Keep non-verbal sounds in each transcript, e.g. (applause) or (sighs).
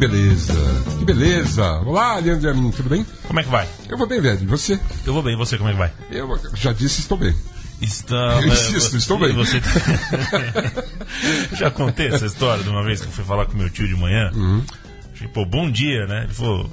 beleza, que beleza. Olá, Leandro e tudo bem? Como é que vai? Eu vou bem, velho. E você? Eu vou bem, e você como é que vai? Eu já disse, estou bem. Está, Eu insisto, estou bem. Você... (laughs) Já contei essa história de uma vez que eu fui falar com meu tio de manhã. Uhum. Pô, bom dia, né? Ele falou,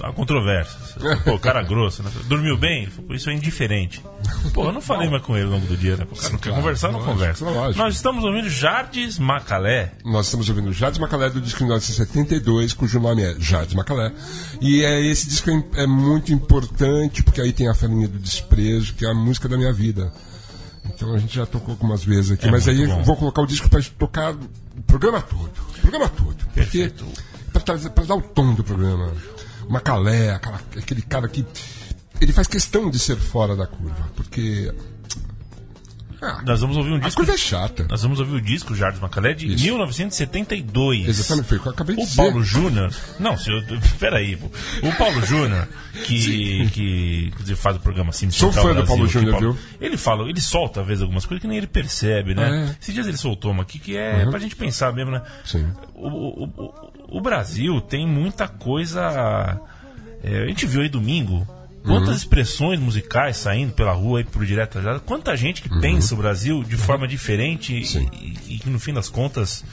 há controvérsia. Pô, cara grosso, né? Dormiu bem? Ele falou, isso é indiferente. Pô, eu não falei mais com ele ao longo do dia, né? O cara não quer conversar, não lógico, conversa. lógico. Nós estamos ouvindo Jardes Macalé. Nós estamos ouvindo Jardim Macalé do disco de 1972, cujo nome é Jardim Macalé. E é, esse disco é, é muito importante, porque aí tem a farinha do desprezo, que é a música da minha vida. Então a gente já tocou algumas vezes aqui, É mas aí bom. eu vou colocar o disco para tocar o programa todo. O programa todo. Porque Perfeito. para dar o tom do programa. Macalé, aquela- aquele cara que. Ele faz questão de ser fora da curva, porque. Ah, Nós vamos ouvir um a disco. curva é chata. Nós vamos ouvir o disco Jardim Macalé de Isso. 1972. Exatamente, foi o que eu acabei de O dizer. Paulo Júnior. Não, se eu, (laughs) peraí. O Paulo Júnior, que, que inclusive faz o programa assim. Sou fã do Brasil, Paulo que Júnior, viu? Ele fala, ele solta às vezes algumas coisas que nem ele percebe, né? É. Uhum. Esses dias ele soltou uma aqui que é pra gente pensar mesmo, né? Sim. O, o, o- o Brasil tem muita coisa. é, a gente viu aí domingo. Quantas expressões musicais saindo pela rua aí pro direto já Quanta gente que pensa o Brasil de forma diferente e- Sim. e, e que no fim das contas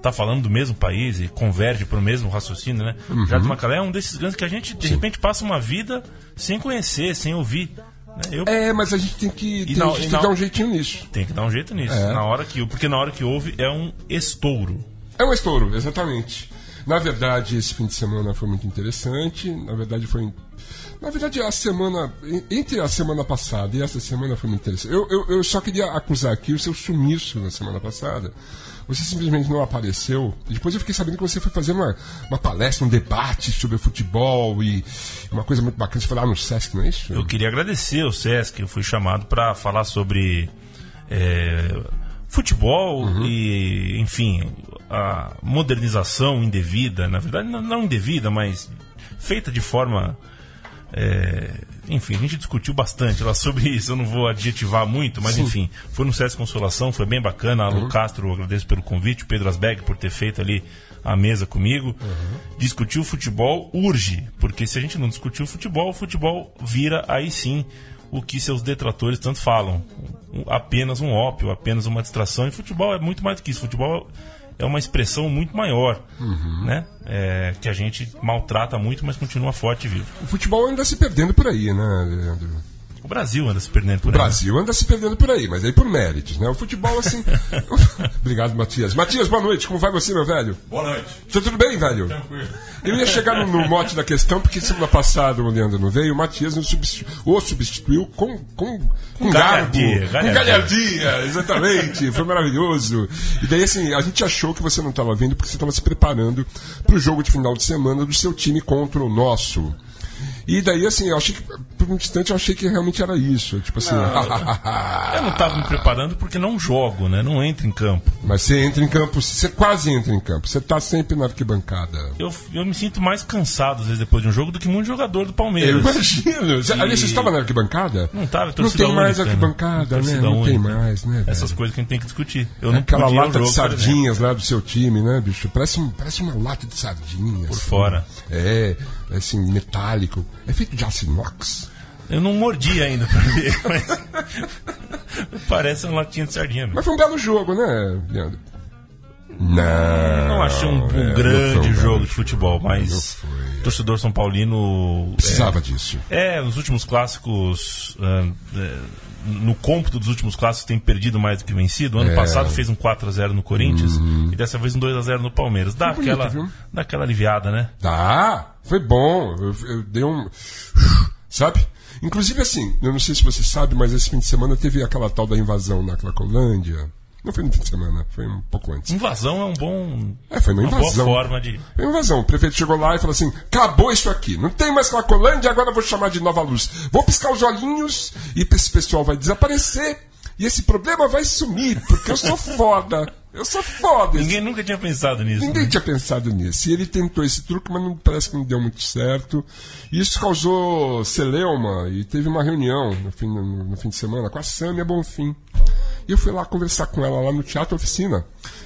tá falando do mesmo país e converge para o mesmo raciocínio, né? Uhum. Jardim Macalé é um desses grandes que a gente de repente passa uma vida sem conhecer, sem ouvir. né? Eu É, mas a gente tem que, tem, não- a gente e tem não- que dar um jeitinho nisso. tenho que dar um jeito nisso. É. Na hora que, porque na hora que ouve é um estouro. É um estouro, exatamente. Na verdade, esse fim de semana foi muito interessante. Na verdade, foi. Na verdade, a semana. en- Entre a semana passada e essa semana foi muito interessante. Eu, eu, eu só queria acusar aqui o seu sumiço na semana passada. Você simplesmente não apareceu. Depois eu fiquei sabendo que você foi fazer uma, uma palestra, um debate sobre futebol e uma coisa muito bacana. Você foi lá no Sesc, não é isso? Eu queria agradecer ao Sesc, eu fui chamado para falar sobre é, futebol Uhum. e, enfim, a modernização indevida, na verdade, não, não indevida, mas feita de forma. É, enfim, a gente discutiu bastante lá sobre isso, eu não vou adjetivar muito, mas enfim, foi no Sesc Consolação, foi bem bacana. A Uhum. Lu Castro, agradeço pelo convite, Pedro Asbeg por ter feito ali a mesa comigo. Uhum. Discutir o futebol urge, porque se a gente não discutir o futebol, o futebol vira aí sim o que seus detratores tanto falam. Apenas um ópio, apenas uma distração. E futebol é muito mais do que isso. Futebol é uma expressão muito maior, Uhum. né? É, que a gente maltrata muito, mas continua forte e vivo. O futebol anda se perdendo por aí, né, Leandro? O Brasil anda se perdendo por O aí. né? Brasil anda se perdendo por aí, mas aí por méritos, né? O futebol, assim. (laughs) (laughs) Obrigado, Matias. Matias, boa noite. Como vai você, meu velho? Boa noite. Tá tudo bem, velho? Tranquilo. Eu ia chegar no, no mote da questão, porque semana passada o Leandro não veio, o Matias nos substitu- o substituiu com, com, com garbo, galhardia, com galhardia. galhardia, exatamente, foi maravilhoso. E daí, assim, a gente achou que você não estava vindo porque você estava se preparando para o jogo de final de semana do seu time contra o nosso. E daí, assim, eu achei que, por um instante, eu achei que realmente era isso. Tipo assim, (laughs) Eu não estava me preparando porque não jogo, né? Não entro em campo. mas você entra em campo, você quase entra em campo, você tá sempre na arquibancada. Eu, eu me sinto mais cansado, às vezes, depois de um jogo, do que muito jogador do Eu Palmeiras. imagino. Você- Aliás, você estava na arquibancada? Não tava, é Não torcida tem mais única, né? arquibancada, né? Não tem única. mais, né? Essas velho? coisas que a gente tem que discutir. Eu não Aquela lata de jogo, exemplo. sardinhas lá do seu time, né, bicho? Parece, parece uma lata de sardinhas. Por fora. É, é assim, metálico. É feito de aço inox. Eu não mordi ainda pra ver, (laughs) mas. Parece uma latinha de sardinha. mesmo. Mas foi um belo jogo, né, Leandro? Não. Não achei um, um é, grande um jogo de futebol, mas foi. torcedor São Paulino. Precisava disso. É, nos últimos clássicos. No cômputo dos últimos clássicos tem perdido mais do que vencido. Ano É. passado fez um 4x0 no Corinthians e dessa vez um 2x0 no Palmeiras. Dá Foi bonito, aquela, viu? dá aquela aliviada, né? Tá, foi bom. Eu, eu dei um. (sighs) Sabe? Inclusive, assim, eu não sei se você sabe, mas esse fim de semana teve aquela tal da invasão na Cracolândia. Não foi no fim de semana, foi um pouco antes. Invasão é um bom. É, foi uma uma boa invasão. forma de. Foi uma invasão. O prefeito chegou lá e falou assim: acabou isso aqui. Não tem mais Cracolândia, agora eu vou chamar de Nova Luz. Vou piscar os olhinhos e esse pessoal vai desaparecer. E esse problema vai sumir, porque eu sou foda. Eu sou foda. Ninguém nunca tinha pensado nisso. Ninguém né? tinha pensado nisso. E ele tentou esse truque, mas não, parece que não deu muito certo. E isso causou celeuma e teve uma reunião no fim, no, no fim de semana com a Sâmia Bonfim. E eu fui lá conversar com ela lá no Teatro Oficina.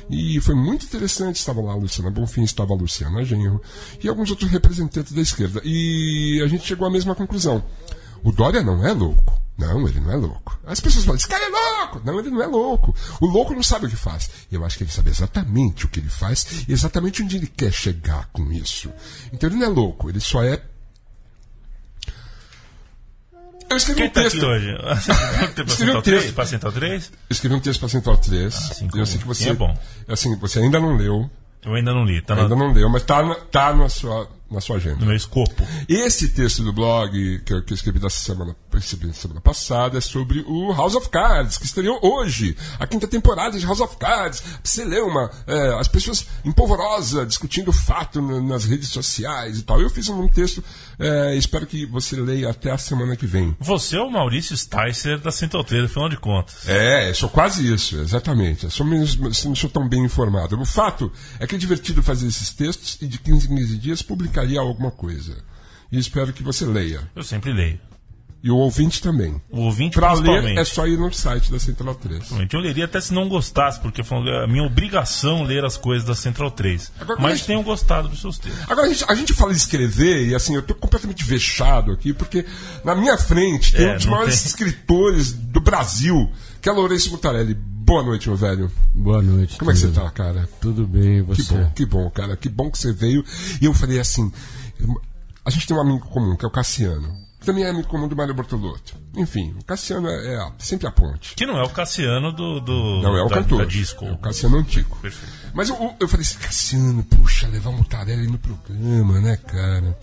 E foi muito interessante. Estava lá a Luciana Bonfim, estava a Luciana Genro e alguns outros representantes da esquerda. E a gente chegou à mesma conclusão. O Dória não é louco. Não, ele não é louco. As pessoas falam, esse cara é louco! Não, ele não é louco. O louco não sabe o que faz. Eu acho que ele sabe exatamente o que ele faz e exatamente onde ele quer chegar com isso. Então ele não é louco, ele só é. Eu escrevi Quem um tá texto. aqui hoje? (laughs) Escrevi um Central 3? texto. Pra Central 3? Escrevi um texto para Central 3. assim eu sei que você. é bom. Assim, você ainda não leu. Eu ainda não li, tá na- Ainda não leu, mas tá, na, tá na, sua, na sua agenda. no meu escopo. Esse texto do blog que eu, que eu escrevi da semana, recebi semana passada é sobre o House of Cards, que estreou hoje, a quinta temporada de House of Cards. Você lê uma, é, as pessoas empolvorosa discutindo o fato na- nas redes sociais e tal. Eu fiz um texto, é, espero que você leia até a semana que vem. Você é o Maurício Sticer da 3, afinal de contas. É, eu sou quase isso, exatamente. Eu sou menos, não sou tão bem informado. O fato é que é divertido fazer esses textos e de 15 em 15 dias publicaria alguma coisa. E espero que você leia. Eu sempre leio. E o ouvinte também. O ouvinte Pra ler é só ir no site da Central 3. Eu leria até se não gostasse, porque foi a minha obrigação ler as coisas da Central 3. Agora, Mas mas- tenho gostado dos seus textos. Agora, a gente, a gente fala de escrever e assim, eu tô completamente vexado aqui, porque na minha frente tem É, um dos maiores tem. escritores do Brasil, que é Lourenço Mutarelli. Boa noite, meu velho. Boa noite. Como é que você tá, cara? Tudo bem, e Que você? bom, que bom, cara. Que bom que você veio. E eu falei assim: a gente tem um amigo comum, que é o Cassiano. que Também é amigo comum do Mário Bortolotto. Enfim, o Cassiano é, é a- sempre a ponte. Que não é o Cassiano do. do Não, é o da, cantor. Da disco. É o Cassiano antigo. Perfeito. Mas eu, eu falei assim, Cassiano, puxa, levar o Mutarelli no programa, né, cara?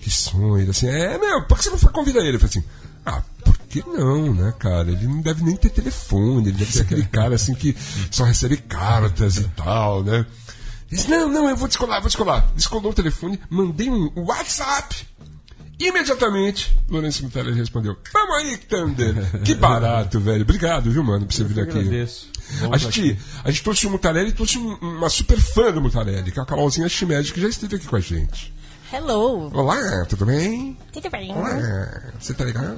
Que sonho. Ele Assim, é, meu, por que você não foi convidar ele? Eu falei assim, ah, que não, né, cara? Ele não deve nem ter telefone, ele deve ser aquele (laughs) cara assim que só recebe cartas e tal, né? Ele disse, não, não, eu vou descolar, vou descolar. Descolou o telefone, mandei um WhatsApp. Imediatamente, Lourenço Mutarelli respondeu: Vamos aí, Thunder. Que (laughs) barato, velho. Obrigado, viu, mano, por você vir Eu aqui. agradeço. A gente, aqui. a gente trouxe o Mutarelli e trouxe um- uma super fã do Mutarelli, que é a Carolzinha Chimédio, que já esteve aqui com a gente. Hello, Olá, tudo bem? tudo bem? Olá, você tá legal?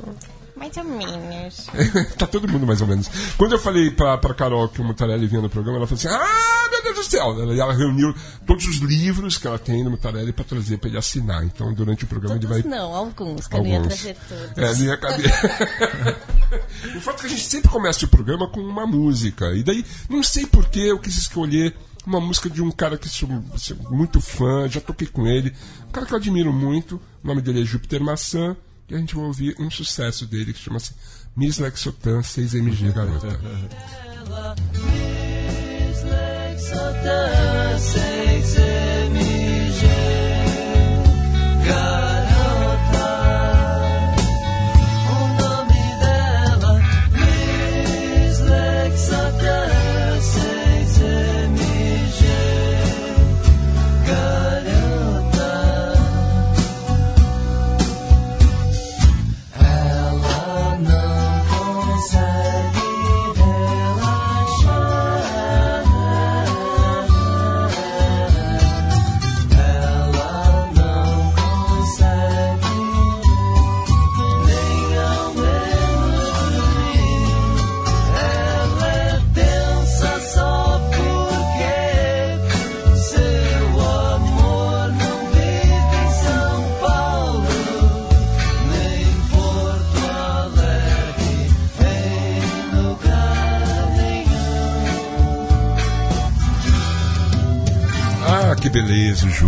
Mais ou menos. (laughs) tá todo mundo mais ou menos. Quando eu falei pra, pra Carol que o Mutarelli vinha no programa, ela falou assim: Ah, meu Deus do céu! Ela, ela reuniu todos os livros que ela tem no Mutarelli pra trazer pra ele assinar. Então, durante o programa, Todos ele vai. não, alguns, que eu não ia Alguns. trazer todos. É, não ia caber. (laughs) o fato é que a gente sempre começa o programa com uma música. E daí, não sei porquê, eu quis escolher uma música de um cara que sou, sou muito fã, já toquei com ele. Um cara que eu admiro muito. O nome dele é Júpiter Maçã e a gente vai ouvir um sucesso dele que chama-se Miss Lexotan 6MG Garota. Miss Lexotan 6MG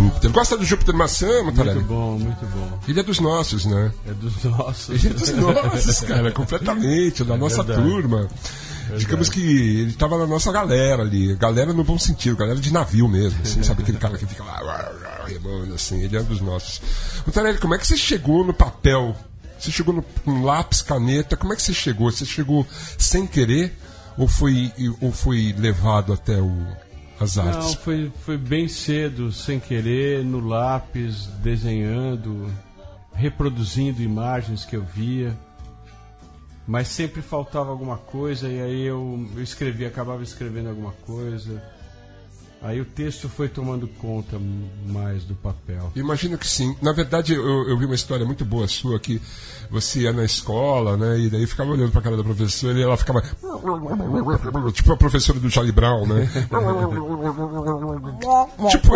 Júpiter. Gosta do Júpiter Maçã, Mutarelli? Muito bom, muito bom. Ele é dos nossos, né? É dos nossos. Ele é dos nossos, cara, completamente, da nossa verdade. turma. Digamos que ele tava na nossa galera ali, galera no bom sentido, galera de navio mesmo, assim, sabe aquele cara que fica lá remando, assim, ele é um dos nossos. Mutarelli, como é que você chegou no papel? Você chegou no, com lápis, caneta, como é que você chegou? Você chegou sem querer ou foi, ou foi levado até o, as Não, artes? foi, foi bem cedo, sem querer, no lápis, desenhando, reproduzindo imagens que eu via. Mas sempre faltava alguma coisa e aí eu, eu escrevia, acabava escrevendo alguma coisa. Aí o texto foi tomando conta mais do papel. Imagino que sim. Na verdade, eu, eu vi uma história muito boa sua que você ia na escola, né? E daí ficava olhando pra cara da professora e ela ficava. Tipo a professora do Charlie Brown, né? (laughs) tipo. (laughs)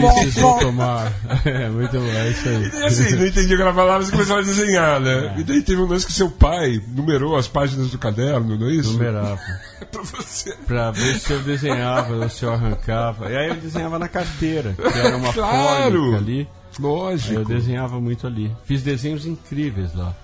Vocês vão tomar. (laughs) É, muito bom, é isso aí. E assim, não entendia o que ela falava, você começava a desenhar, né? E daí teve um lance que seu pai numerou as páginas do caderno, não é isso? Numerava. pra você. Pra ver se eu desenhava se eu arrancava. E aí eu desenhava na carteira, que era uma Claro. ali. Aí Lógico. eu desenhava muito ali. Fiz desenhos incríveis lá.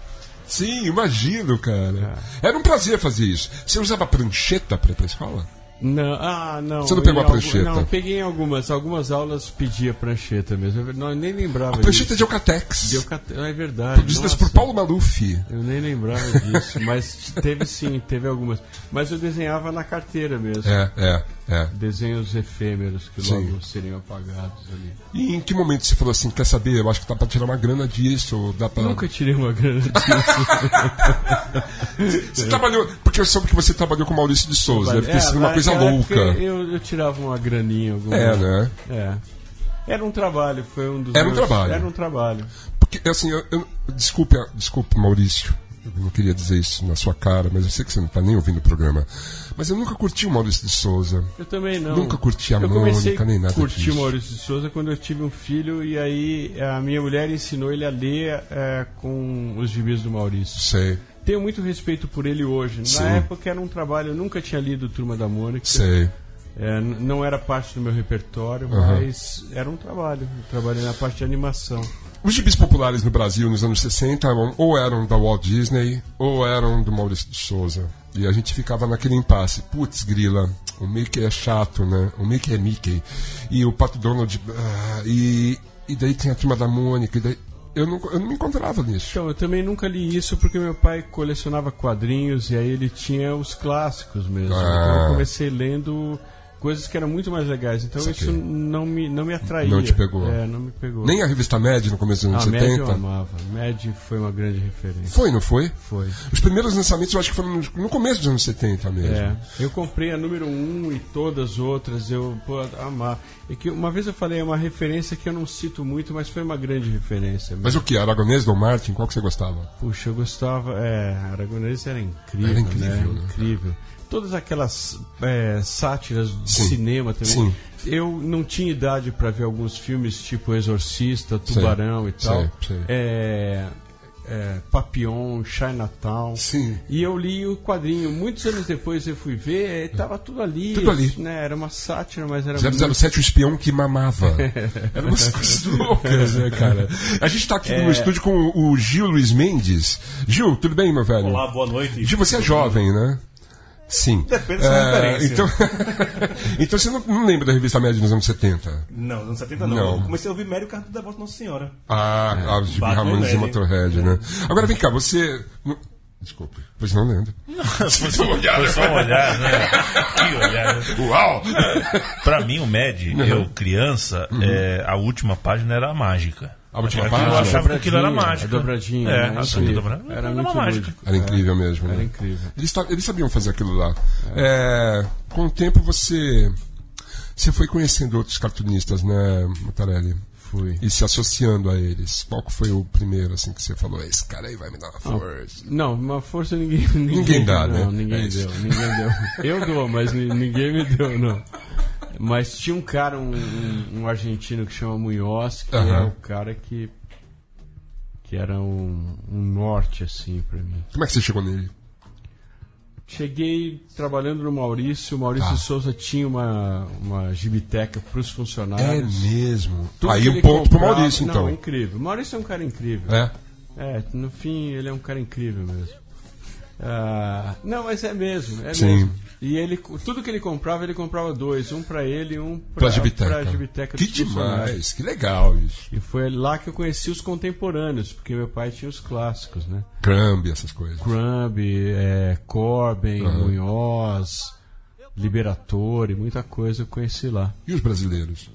Sim, imagino, cara. Era um prazer fazer isso. Você usava prancheta pra ir pra escola? Não, ah, não. Você não pegou a prancheta? Não, peguei em algumas. Algumas aulas pedia prancheta mesmo. Eu não, nem lembrava Prancheta disso. de Eucatex. Deu cate- É verdade. Produzidas por Paulo Maluf. Eu nem lembrava disso, (laughs) mas teve sim, teve algumas. Mas eu desenhava na carteira mesmo. É, é, é. Desenhos efêmeros que Sim. logo seriam apagados ali. E em que momento você falou assim, quer saber, eu acho que dá pra tirar uma grana disso, ou dá pra... Nunca tirei uma grana disso. (laughs) Você trabalhou, porque eu soube que você trabalhou com Maurício de Souza, deve ter É, sido uma coisa louca. Eu, eu tirava uma graninha. Alguma, É, né? É. Era um trabalho, foi um dos Era um meus- trabalho. Era um trabalho. Porque, assim, eu, eu- desculpe, desculpe, Maurício, eu não queria dizer isso na sua cara, mas eu sei que você não tá nem ouvindo o programa. Mas eu nunca curti o Maurício de Souza. Eu também não. Nunca curti a eu Mônica, nem nada a curtir disso. o Maurício de Souza quando eu tive um filho e aí a minha mulher ensinou ele a ler é, com os gibis do Maurício. Sei, Tenho muito respeito por ele hoje. Na Sim. época era um trabalho, eu nunca tinha lido Turma da Mônica. sei. É, não era parte do meu repertório, Aham. mas era um trabalho. Eu trabalhei na parte de animação. Os gibis populares no Brasil nos anos 60 eram- ou eram da Walt Disney ou eram do Maurício de Souza. E a gente ficava naquele impasse. Putz, grila, o Mickey é chato, né? O Mickey é Mickey. E o Pato Donald. ah, e, e daí tem a turma da Mônica. E daí, eu, não, eu não me encontrava nisso. Então, eu também nunca li isso porque meu pai colecionava quadrinhos e aí ele tinha os clássicos mesmo. Ah. Então eu comecei lendo coisas que eram muito mais legais. Então Saquei. isso não me, não me atraía. Não te pegou. É, não me pegou. Nem a revista Mad no começo dos anos Mad eu 70. amava. Mad foi uma grande referência. Foi, não foi? Foi. Os primeiros lançamentos eu acho que foram no- começo dos anos 70 mesmo. É, eu comprei a número 1 um e todas as outras, eu pô, amar. É que uma vez eu falei, é uma referência que eu não cito muito, mas foi uma grande referência. Mas o que? Aragonês, Dom Martin? Qual que você gostava? Puxa, eu gostava. É, Aragonês era incrível, Era incrível, né? né? Incrível. Todas aquelas é, sátiras de Sim. cinema também. Sim. Eu não tinha idade para ver alguns filmes tipo Exorcista, Tubarão e tal. É, é, Papillon, Chinatown. Sim. E eu li o quadrinho. Muitos anos depois eu fui ver, estava tudo ali. Tudo ali. Né? Era uma sátira, mas era 007, o espião que mamava. (laughs) Eram umas coisas loucas, né, cara? A gente tá aqui É. no estúdio com o Gil Luiz Mendes. Gil, tudo bem, meu velho? Olá, boa noite. Gil, você é jovem, né? Sim. Depende da sua referência. Então, (laughs) então você não, não lembra da revista Média nos anos 70? Não, nos anos 70 não. Não. Eu comecei a ouvir Mério Carta da Voz Nossa Senhora. Ah, É. a Gibi Batman Ramones e Motorhead, né? Agora vem cá, você. não- Desculpe, pois não lembra. Foi só, (laughs) foi só um olhar, né? Que olhar. né? Uau! Pra mim, o Mad, eu, criança, é, a última página era a mágica. A? Eu achava que aquilo era mágica. a dobradinha, É, né? a aí. dobradinha Era era muito uma mágica. lúdico. Era incrível mesmo, né? Era incrível. Eles, eles sabiam fazer aquilo lá. É, com o tempo você. Você foi conhecendo outros cartunistas, né, Mutarelli? Fui. E se associando a eles. Qual foi o primeiro, assim, que você falou? Esse cara aí vai me dar uma força. Não, uma força ninguém. (laughs) Ninguém, Ninguém dá, não, né? Ninguém É deu, ninguém deu. Eu dou, mas ni- ninguém me deu, não. Mas tinha um cara, um, um- um argentino que chama Munhoz, que é Aham. o cara que. que era um, um norte, assim, pra mim. Como é que você chegou nele? Cheguei trabalhando no Maurício, o Maurício Tá. Souza tinha uma, uma gibiteca para os É funcionários. mesmo. Tudo aí ele ponto pro comprava- Maurício, então. Não, incrível. O Maurício é um cara incrível. É? É, no fim ele é um cara incrível mesmo. Ah, não, mas é mesmo, é Sim. mesmo. E ele, tudo que ele comprava, ele comprava dois, um pra ele e um pra, Pra Gibiteca. Gibiteca Que demais, que legal isso. E foi lá que eu conheci os contemporâneos, porque meu pai tinha os clássicos, né? Crumb, essas coisas. Crumb, é, Corbin, Aham. Munhoz, Liberatore, muita coisa eu conheci lá. E os brasileiros?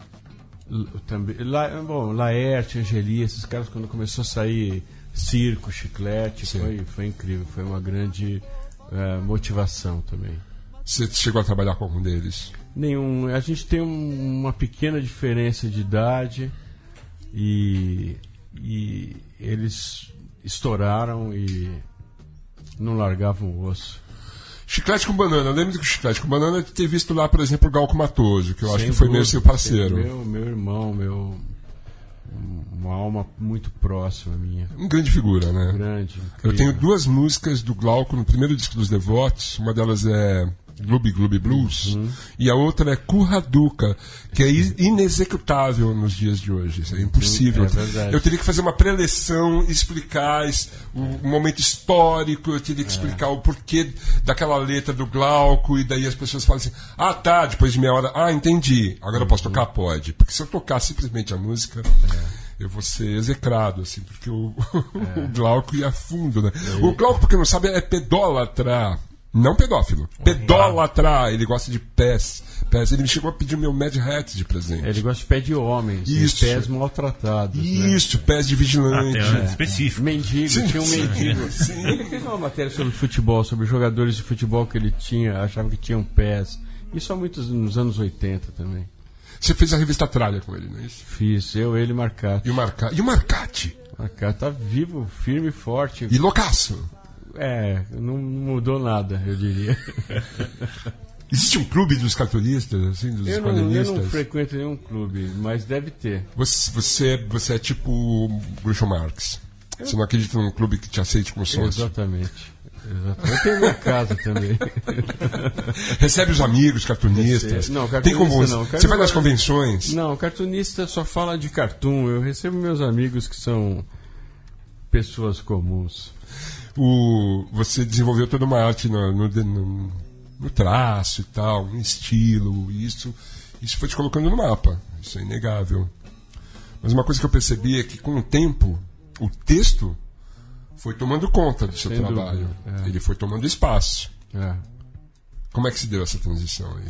L- Também, La, bom, Laerte, Angeli, esses caras quando começou a sair circo, chiclete, Sim. foi, foi incrível, foi uma grande eh, motivação também. Você chegou a trabalhar com algum deles? Nenhum. A gente tem um- uma pequena diferença de idade e, e eles estouraram e não largavam o osso. Chiclete com banana. Eu lembro que o chiclete com banana ter visto lá, por exemplo, o Galco Matoso, que eu acho Sem que foi meio dúvida. seu parceiro. Meu, meu irmão, meu. Uma alma muito próxima minha. Um grande figura, né? Grande. Eu incrível. tenho duas músicas do Glauco no primeiro disco dos Devotos. Uma delas é Gloob Gloob Blues Uhum. e a outra é Curraduca, que é inexecutável nos dias de hoje. É impossível. é eu teria que fazer uma preleção, explicar o momento histórico, eu teria que É. explicar o porquê daquela letra do Glauco, e daí as pessoas falam assim: ah, tá, depois de meia hora, ah, entendi, agora eu posso tocar? Pode. Porque se eu tocar simplesmente a música. Eu vou ser execrado, assim, porque o, (laughs) o Glauco ia fundo, né? O Glauco, pra quem não sabe, é pedólatra. Não pedófilo. Pedólatra. Ele gosta de pés. pés. Ele me chegou a pedir o meu Mad Hat de presente. Ele gosta de pé de homens, Isso. e pés maltratados. né? Isso, pés de Ah, vigilante. tem um específico. Mendigo, Sim, tinha um sim, mendigo. (laughs) sim. Ele fez uma matéria sobre futebol, sobre jogadores de futebol que ele tinha, achava que tinham pés. Isso há muitos nos anos 80 também. Você fez a revista Tralha com ele, não é isso? Fiz, eu, ele e Marcati. E o, Marca... e o Marcati? Marcati tá vivo, firme e forte. E loucaço? É, não mudou nada, eu diria. (laughs) Existe um clube dos cartunistas, assim, dos Eu não, eu quadrinistas? não frequento nenhum clube, mas deve ter. Você, você, você é tipo o Groucho Marx. Você não acredita num clube que te aceite como sócio. Exatamente. Exatamente. Eu tenho minha casa também. (laughs) Recebe os amigos cartunistas. Não, Tem cartunista como não. Você vai nas convenções? Não, cartunista só fala de cartoon. Eu recebo meus amigos que são pessoas comuns. O, você desenvolveu toda uma arte no, no, no- no traço e tal, um estilo, e isso, isso foi te colocando no mapa. Isso é inegável. Mas uma coisa que eu percebi é que com o tempo, o texto foi tomando conta do seu Sem trabalho. é. Ele foi tomando espaço. É. Como é que se deu essa transição aí?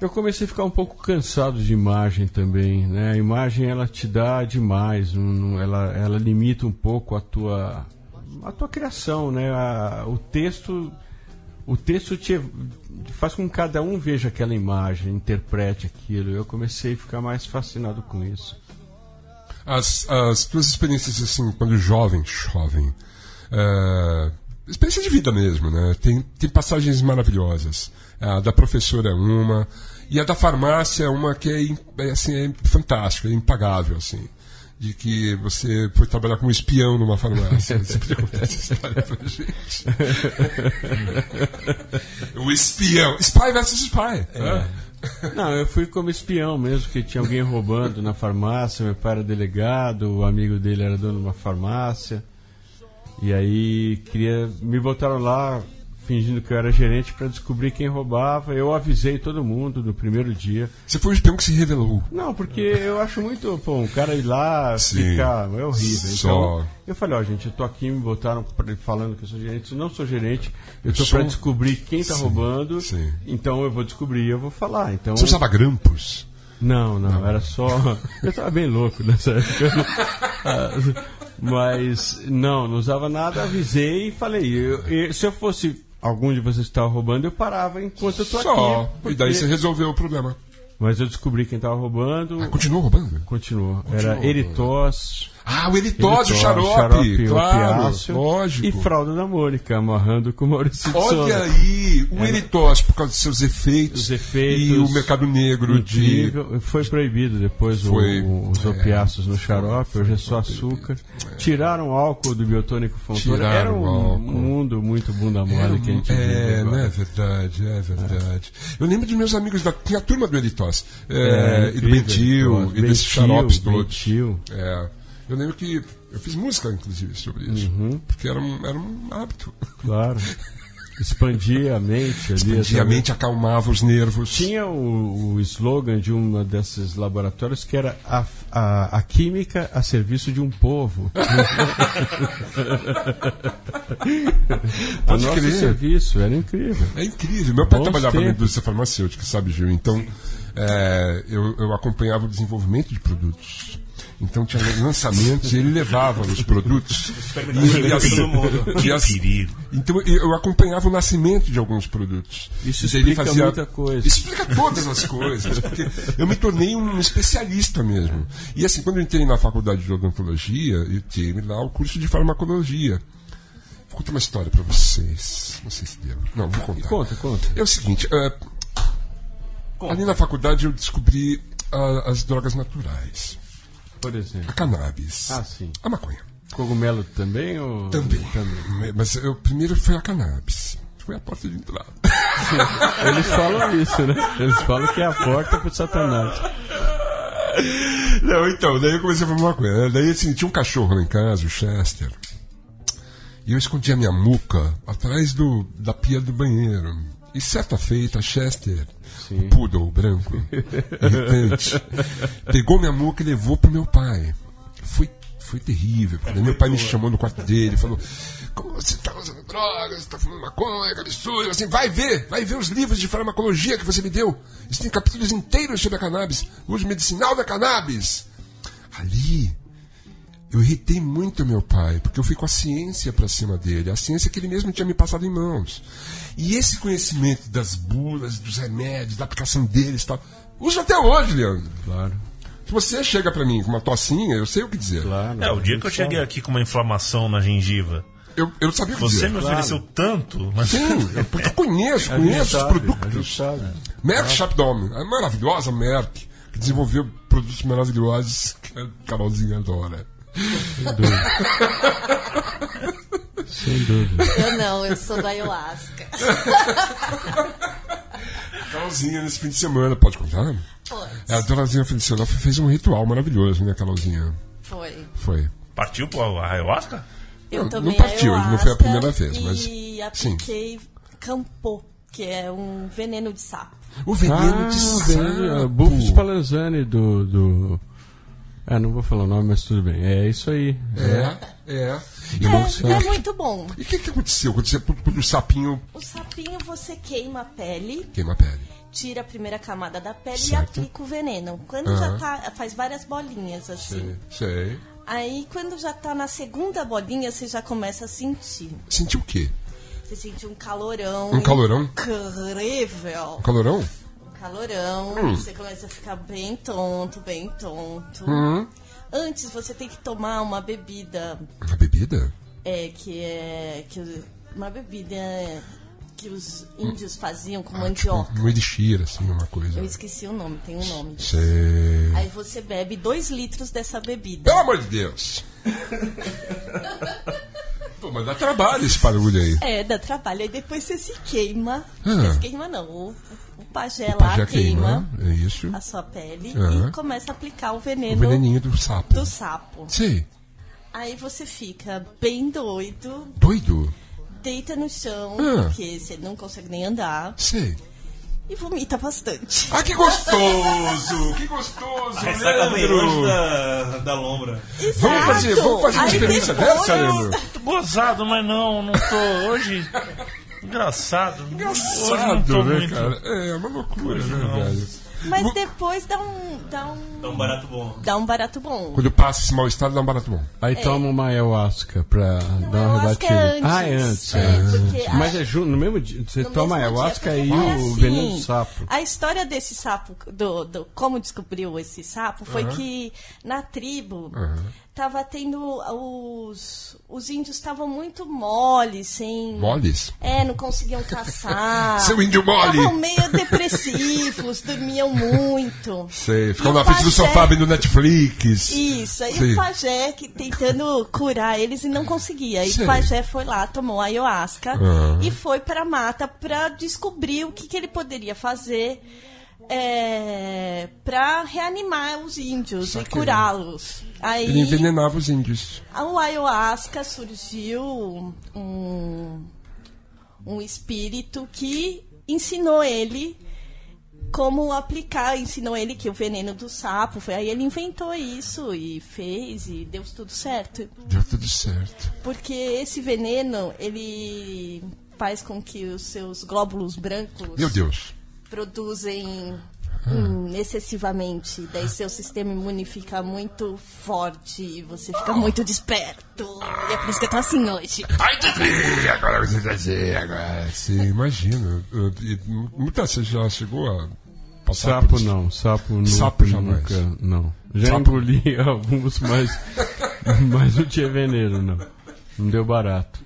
Eu comecei a ficar um pouco cansado de imagem também, né? A imagem ela te dá demais, ela, ela limita um pouco a tua a tua criação, né? A- o texto o texto te faz com que cada um veja aquela imagem, interprete aquilo. Eu comecei a ficar mais fascinado com isso. As, as tuas experiências, assim, quando jovem, jovem, é, experiência de vida mesmo, né? Tem, tem passagens maravilhosas. A da professora é uma, e a da farmácia é uma que é, é, assim, é fantástica, é impagável, assim. De que você foi trabalhar como espião numa farmácia. Você podia contar essa história pra gente. (laughs) o espião. Spy versus Spy. né? Não, eu fui como espião mesmo, que tinha alguém roubando na farmácia, meu pai era delegado, o amigo dele era dono de uma farmácia. E aí queria me botaram lá fingindo que eu era gerente para descobrir quem roubava. Eu avisei todo mundo no primeiro dia. Você foi o espião que se revelou. Não, porque eu acho muito, pô, um cara ir lá Sim. ficar, é horrível. Só. Então, eu falei, ó, gente, eu tô aqui, me botaram falando que eu sou gerente, eu não sou gerente, eu tô sou- para descobrir quem tá Sim, roubando, sim. então eu vou descobrir, eu vou falar. Então, Você usava grampos? não, não, era só. (laughs) Eu tava bem louco nessa época. (laughs) Mas, não, não usava nada, avisei e falei. eu- eu- se eu fosse algum de vocês estava roubando, eu parava enquanto eu tô Só. aqui. E daí porque- você resolveu o problema. Mas eu descobri quem estava roubando. Ah, continuou roubando? Continuou. Era Eritós. Ah, o Eritose, o Eritós, xarope, claro, opiáceo lógico. E fralda da Mônica, amarrando com o Maurício de Olha aí, o Eritose, por causa dos seus efeitos, Os efeitos. e o mercado negro de... Incrível. Foi proibido depois o- Foi. o- os É. opiáceos no xarope, hoje é só açúcar. Tiraram o álcool do biotônico Fontoura. Tiraram Era o um álcool. mundo muito bunda mole que a gente É, né? É verdade, é verdade. Eu lembro de meus amigos da. Tinha a turma do Eritose. É, É, e do Bentil, e desses xaropes todos. Bentil. É. Eu lembro que. Eu fiz música, inclusive, sobre isso. Uhum. Porque era um, era um hábito. Claro. Expandia a mente ali. Expandia a sabe? mente, acalmava os nervos. Tinha o, o slogan de um desses laboratórios que era a, a, a química a serviço de um povo. (laughs) a nosso crer. serviço, era incrível. É incrível. Meu pai Bons trabalhava na tempos. indústria farmacêutica, sabe, Gil? Então, é, eu, eu acompanhava o desenvolvimento de produtos. Então tinha lançamentos e ele levava os produtos. Experimentava E assim, todo mundo. e assim- perigo. então eu acompanhava o nascimento de alguns produtos. Isso E daí explica muita coisa. Explica todas as coisas, porque eu me tornei um especialista mesmo. E assim, quando eu entrei na faculdade de odontologia, eu tive lá o curso de farmacologia. Vou contar uma história para vocês. Não sei se devo. Não, vou contar. Conta, conta. É o seguinte, é, ali na faculdade eu descobri ah, as drogas naturais. Por exemplo. A cannabis. Ah, sim. A maconha. Cogumelo também ou... Também. Mas eu primeiro foi a cannabis. Foi a porta de entrada. (laughs) Eles falam isso, né? Eles falam que é a porta pro satanás. Não, então, daí eu comecei a fumar maconha. né? Daí assim, tinha um cachorro lá em casa, o Chester. E eu escondi a minha muca atrás do, da pia do banheiro. E certa feita, Chester, o poodle branco, irritante, pegou minha muca e levou pro meu pai. Foi, foi terrível. porque meu pai me chamou no quarto dele falou: Como você tá usando drogas, você tá fumando maconha, que absurdo. Assim, vai ver, vai ver os livros de farmacologia que você me deu. Eles têm capítulos inteiros sobre a cannabis, uso medicinal da cannabis. Ali, eu irritei muito meu pai, porque eu fui com a ciência para cima dele, a ciência que ele mesmo tinha me passado em mãos. E esse conhecimento das bulas, dos remédios, da aplicação deles e tal, uso até hoje, Leandro. Claro, Se você chega para mim com uma tocinha, eu sei o que dizer. claro. É, o dia que eu cheguei aqui com uma inflamação na gengiva, Eu, eu não sabia o que você dizer. me ofereceu tanto, mas Sim, é (laughs) porque eu conheço, conheço os sabe, gente produtos. sabe. Merck Chapdome, a maravilhosa Merck, que desenvolveu produtos maravilhosos que a Carolzinha adora. Sem dúvida. Eu não, eu sou da ayahuasca. Carolzinha nesse fim de semana, pode contar? Pode. É, A Donazinha Feliciana fez um ritual maravilhoso, né, Carolzinha? Foi. Foi. partiu pro ayahuasca? Eu Não, tomei não partiu, não foi a primeira vez, mas- E apliquei Campo, que é um veneno de sapo. O veneno ah, de o sapo. veneno, Bufo Spallanzani do, do... Ah, não vou falar o nome, mas tudo bem. É isso aí. É, é. E, É, é muito bom. e o que, que aconteceu? Aconteceu o sapinho O sapinho você queima a pele, queima a pele. tira a primeira camada da pele Certo. e aplica o veneno. Quando já tá, faz várias bolinhas assim. Sei, sei. Aí quando já tá na segunda bolinha, você já começa a sentir. Sentiu o quê? Você sente um calorão. Um calorão? Incrível. Um calorão. Hum. Você começa a ficar bem tonto, bem tonto. Uhum. Antes você tem que tomar uma bebida A bebida? é, que é. Que, uma bebida que os índios faziam com Ah, tipo, mandioca. um elixir, assim, uma coisa. Eu esqueci o nome, tem um nome. Sei. Aí você bebe dois litros dessa bebida. Pelo amor de Deus! (laughs) Pô, mas dá trabalho esse barulho aí. É, dá trabalho. Aí depois você se queima. Ah. Se queima não. O, o pajé O lá pajé queima, queima, é isso. a sua pele Aham. e começa a aplicar o O veneno, veneninho do sapo. do sapo. Sei. Aí você fica bem doido, Doido? deita no chão, Ah. porque você não consegue nem andar, Sei. e vomita bastante. Ah, que gostoso! (laughs) Que gostoso, Ressaca antes Leandro! da, da lombra. Vamos fazer, vamos fazer uma Aí experiência depois- dessa, Leandro? Tô gozado, mas não, não tô. Hoje. Engraçado. Não Engraçado, tô né, muito. cara? É, uma loucura, né, não. velho? Mas depois dá um, dá um, Dá um barato bom. dá um barato bom. Quando passa esse mal-estar, dá um barato bom. Aí toma uma ayahuasca pra dar uma rebatida. é antes. Ah, é antes. É, é. Mas é junto, no mesmo dia. Você No toma ayahuasca e foi o assim, veneno do sapo. A história desse sapo, do, do como descobriu esse sapo, foi que na tribo tava tendo os os índios estavam muito moles, sem Moles? É, não conseguiam caçar. (laughs) Seu índio mole! Estavam meio depressivos, (laughs) dormiam muito. Sei, ficou E na frente do sofá vendo Netflix. Isso, aí Sim. o pajé que, tentando curar eles e não conseguia. Sei. o pajé foi lá, tomou ayahuasca Ah. e foi pra mata pra descobrir o que, que ele poderia fazer é, para reanimar os índios Saquei. e curá-los. Aí Ele envenenava os índios. o ayahuasca surgiu um, um espírito que ensinou ele como aplicar, ensinou ele que o veneno do sapo foi aí ele inventou isso e fez e deu tudo certo. Deu tudo certo. Porque esse veneno, ele faz com que os seus glóbulos brancos Meu Deus. Produzem hum, excessivamente. Daí seu sistema imune fica muito forte e você fica muito desperto. E é por isso que eu tô assim hoje. Ai, Titi, agora você tá assim, agora. Sim, imagina. Muita você já chegou a passar Sapo por isso? não, sapo nunca. Sapo jamais. nunca, não. Já Sapo- engoli (laughs) alguns, mas, (laughs) mas não tinha veneno, não. Não deu barato.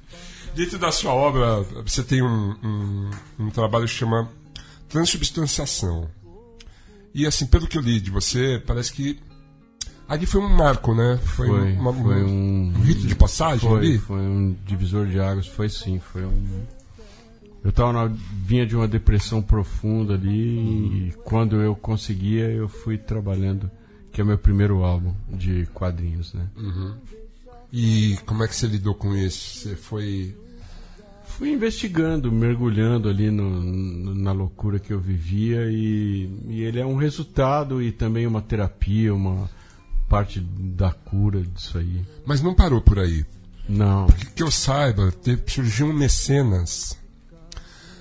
Dentro da sua obra, você tem um, um, um trabalho que chama transubstanciação. E assim, pelo que eu li de você, parece que ali foi um marco, né? Foi, Foi, uma- foi um. um rito de passagem Foi, ali? foi um divisor de águas, foi sim, foi um. Eu tava na- vinha de uma depressão profunda ali e quando eu conseguia eu fui trabalhando, que é meu primeiro álbum de quadrinhos, né? E como é que você lidou com isso? Você foi. Fui investigando, mergulhando ali no- no- na loucura que eu vivia e, e ele é um resultado e também uma terapia, uma parte da cura disso aí. Mas não parou por aí. Não, Que eu saiba, teve, surgiu um mecenas.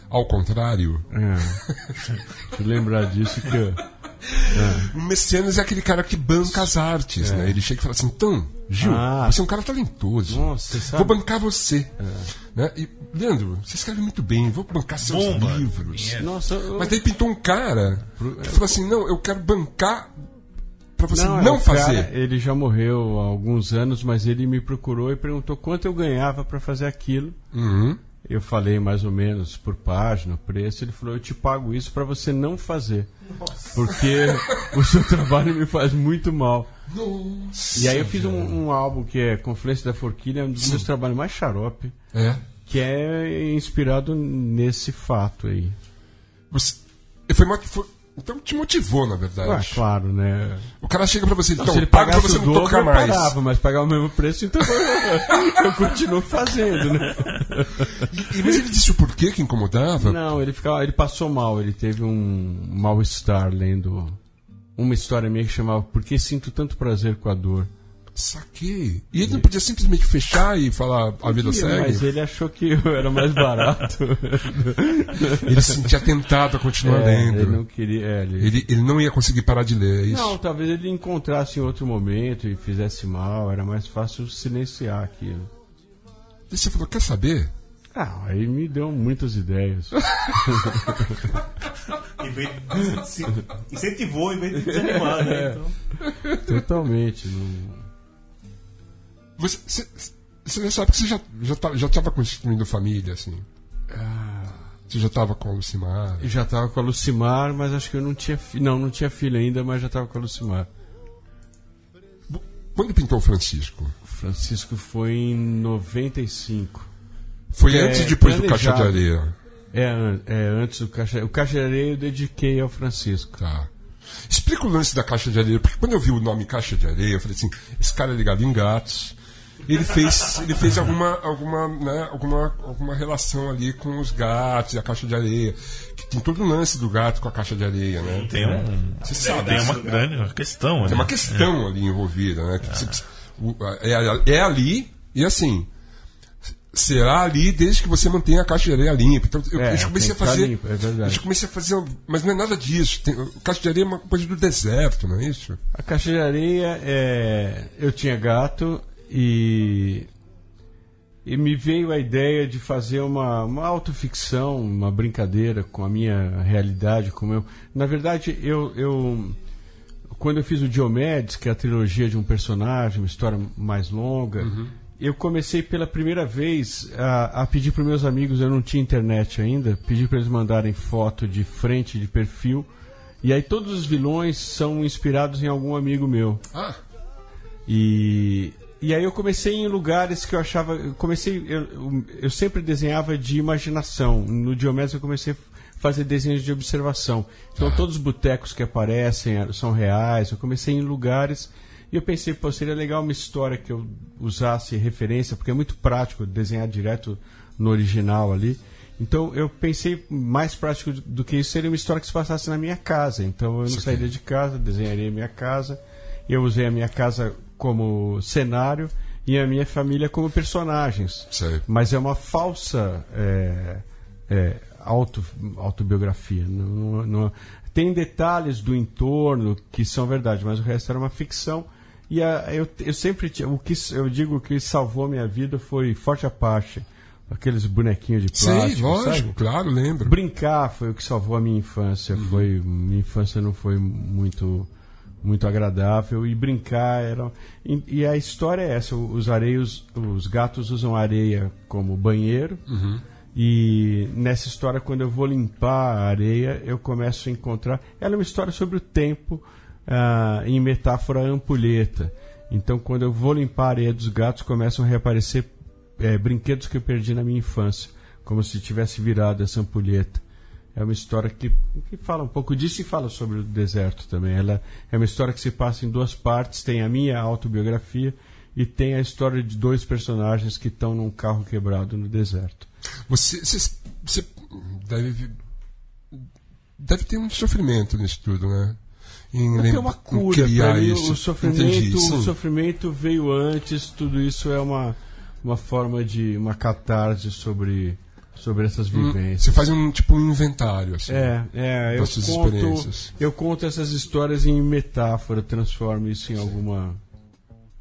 Ao contrário. é. (laughs) Deixa eu lembrar disso que eu, Um mecenas é aquele cara que banca as artes, né? Ele chega e fala assim: então, Gil, Ah. você é um cara talentoso. Nossa, Vou bancar você. Né? E, Leandro, você escreve muito bem, vou bancar seus Bomba. livros. Nossa, eu- Mas daí pintou um cara que falou assim: não, eu quero bancar pra você não, é, o fazer. cara, ele já morreu há alguns anos, mas ele me procurou e perguntou quanto eu ganhava para fazer aquilo. Uhum. Eu falei mais ou menos por página, preço. Ele falou: Eu te pago isso para você não fazer. Porque o seu (laughs) trabalho me faz muito mal. Nossa. E aí eu fiz um, um álbum que é Confluência da Forquilha, um dos meus trabalhos mais xarope, É. que é inspirado nesse fato aí. Você, foi, foi- então te motivou, na verdade. Ah, claro, né? O cara chega pra você, então, Se ele paga pra você não dobro, tocar eu mais. parava, mas pagar o mesmo preço, então eu, (laughs) eu continuo fazendo, né? E, mas ele disse o porquê que incomodava? Não, ele ficava, ele passou mal, ele teve um mal-estar lendo uma história minha que chamava Por que sinto tanto prazer com a dor? Saquei. E ele não podia simplesmente fechar e falar a vida segue? Mas ele achou que eu era mais barato. (laughs) Ele se sentia tentado a continuar É, lendo. ele não queria. é, ele- Ele, ele não ia conseguir parar de ler, é isso? Não, talvez ele encontrasse em outro momento e fizesse mal, era mais fácil silenciar aquilo. E você falou, quer saber? Ah, aí me deu muitas ideias. (laughs) Em vez de se- incentivou em vez de desanimar, né? Então, Totalmente. Não... Você, você, você que você já já tá- já estava construindo família, assim. Você já estava com a Lucimar. Eu já tava com a Lucimar, mas acho que eu não tinha filho. Não, não tinha filho ainda, mas já tava com a Lucimar. Quando pintou o Francisco? O Francisco foi em 95. Foi É, antes e depois do Caixa de planejado. Areia? É, é antes do Caixa. O Caixa de Areia eu dediquei ao Francisco. Tá. Explica o lance da Caixa de Areia, porque quando eu vi o nome Caixa de Areia, eu falei assim, esse cara é ligado em gatos. Ele fez, ele fez alguma, alguma, né, alguma, alguma relação ali com os gatos e a caixa de areia. Que tem todo o lance do gato com a caixa de areia, né? Tem, um, Você sabe, tem uma grande uma questão. tem né? uma questão ali envolvida, né? Que você- o- é, é ali e assim. Será ali desde que você mantenha a caixa de areia limpa. Então, eu, É, eu já comecei a fazer. limpo, é eu comecei a fazer. Mas não é nada disso. Tem, caixa de areia é uma coisa do deserto, não é isso? A Caixa de Areia é. Eu tinha gato e. E me veio a ideia de fazer uma, uma autoficção, uma brincadeira com a minha realidade, como eu. Na verdade, eu, eu quando eu fiz o Diomedes, que é a trilogia de um personagem, uma história mais longa, eu comecei pela primeira vez a, a pedir para meus amigos, eu não tinha internet ainda, pedir para eles mandarem foto de frente, de perfil. E aí todos os vilões são inspirados em algum amigo meu. Ah, E, e aí eu comecei em lugares que eu achava. Eu comecei. Eu, eu- sempre desenhava de imaginação. No Diomedes eu comecei a fazer desenhos de observação. Então todos os botecos que aparecem são reais. Eu comecei em lugares. E eu pensei, pô, seria legal uma história que eu usasse referência, porque é muito prático desenhar direto no original ali. Então eu pensei mais prático do que isso seria uma história que se passasse na minha casa. Então eu não sairia de casa, desenharia a minha casa. Eu usei a minha casa como cenário e a minha família como personagens. sei. Mas é uma falsa é, é, auto, autobiografia. Não, não- tem detalhes do entorno que são verdade, mas o resto era uma ficção. E a, eu, eu sempre tinha- o que eu digo que salvou a minha vida foi Forte Apache, aqueles bonequinhos de plástico, Sei, lógico, sabe? claro, lembro. Brincar foi o que salvou a minha infância. Uhum. Foi minha infância não foi muito muito agradável e brincar era e, e a história é essa. Os areios, os gatos usam areia como banheiro. Uhum. E nessa história, quando eu vou limpar a areia, eu começo a encontrar. Ela é uma história sobre o tempo ah, em metáfora ampulheta. Então, quando eu vou limpar a areia dos gatos, começam a reaparecer eh, brinquedos que eu perdi na minha infância, como se tivesse virado essa ampulheta. É uma história que, que fala um pouco disso e fala sobre o deserto também. Ela é uma história que se passa em duas partes: tem a minha autobiografia e tem a história de dois personagens que estão num carro quebrado no deserto. Você, você, você deve, deve ter um sofrimento nisso tudo, né? Em Tem uma cura. criar mim, isso. o, sofrimento, o sofrimento veio antes, tudo isso é uma, uma forma de. uma catarse sobre, sobre essas Hum, vivências. Você faz um tipo um inventário, assim. É, é, eu Das suas conto, experiências. eu conto essas histórias em metáfora, transformo isso em alguma.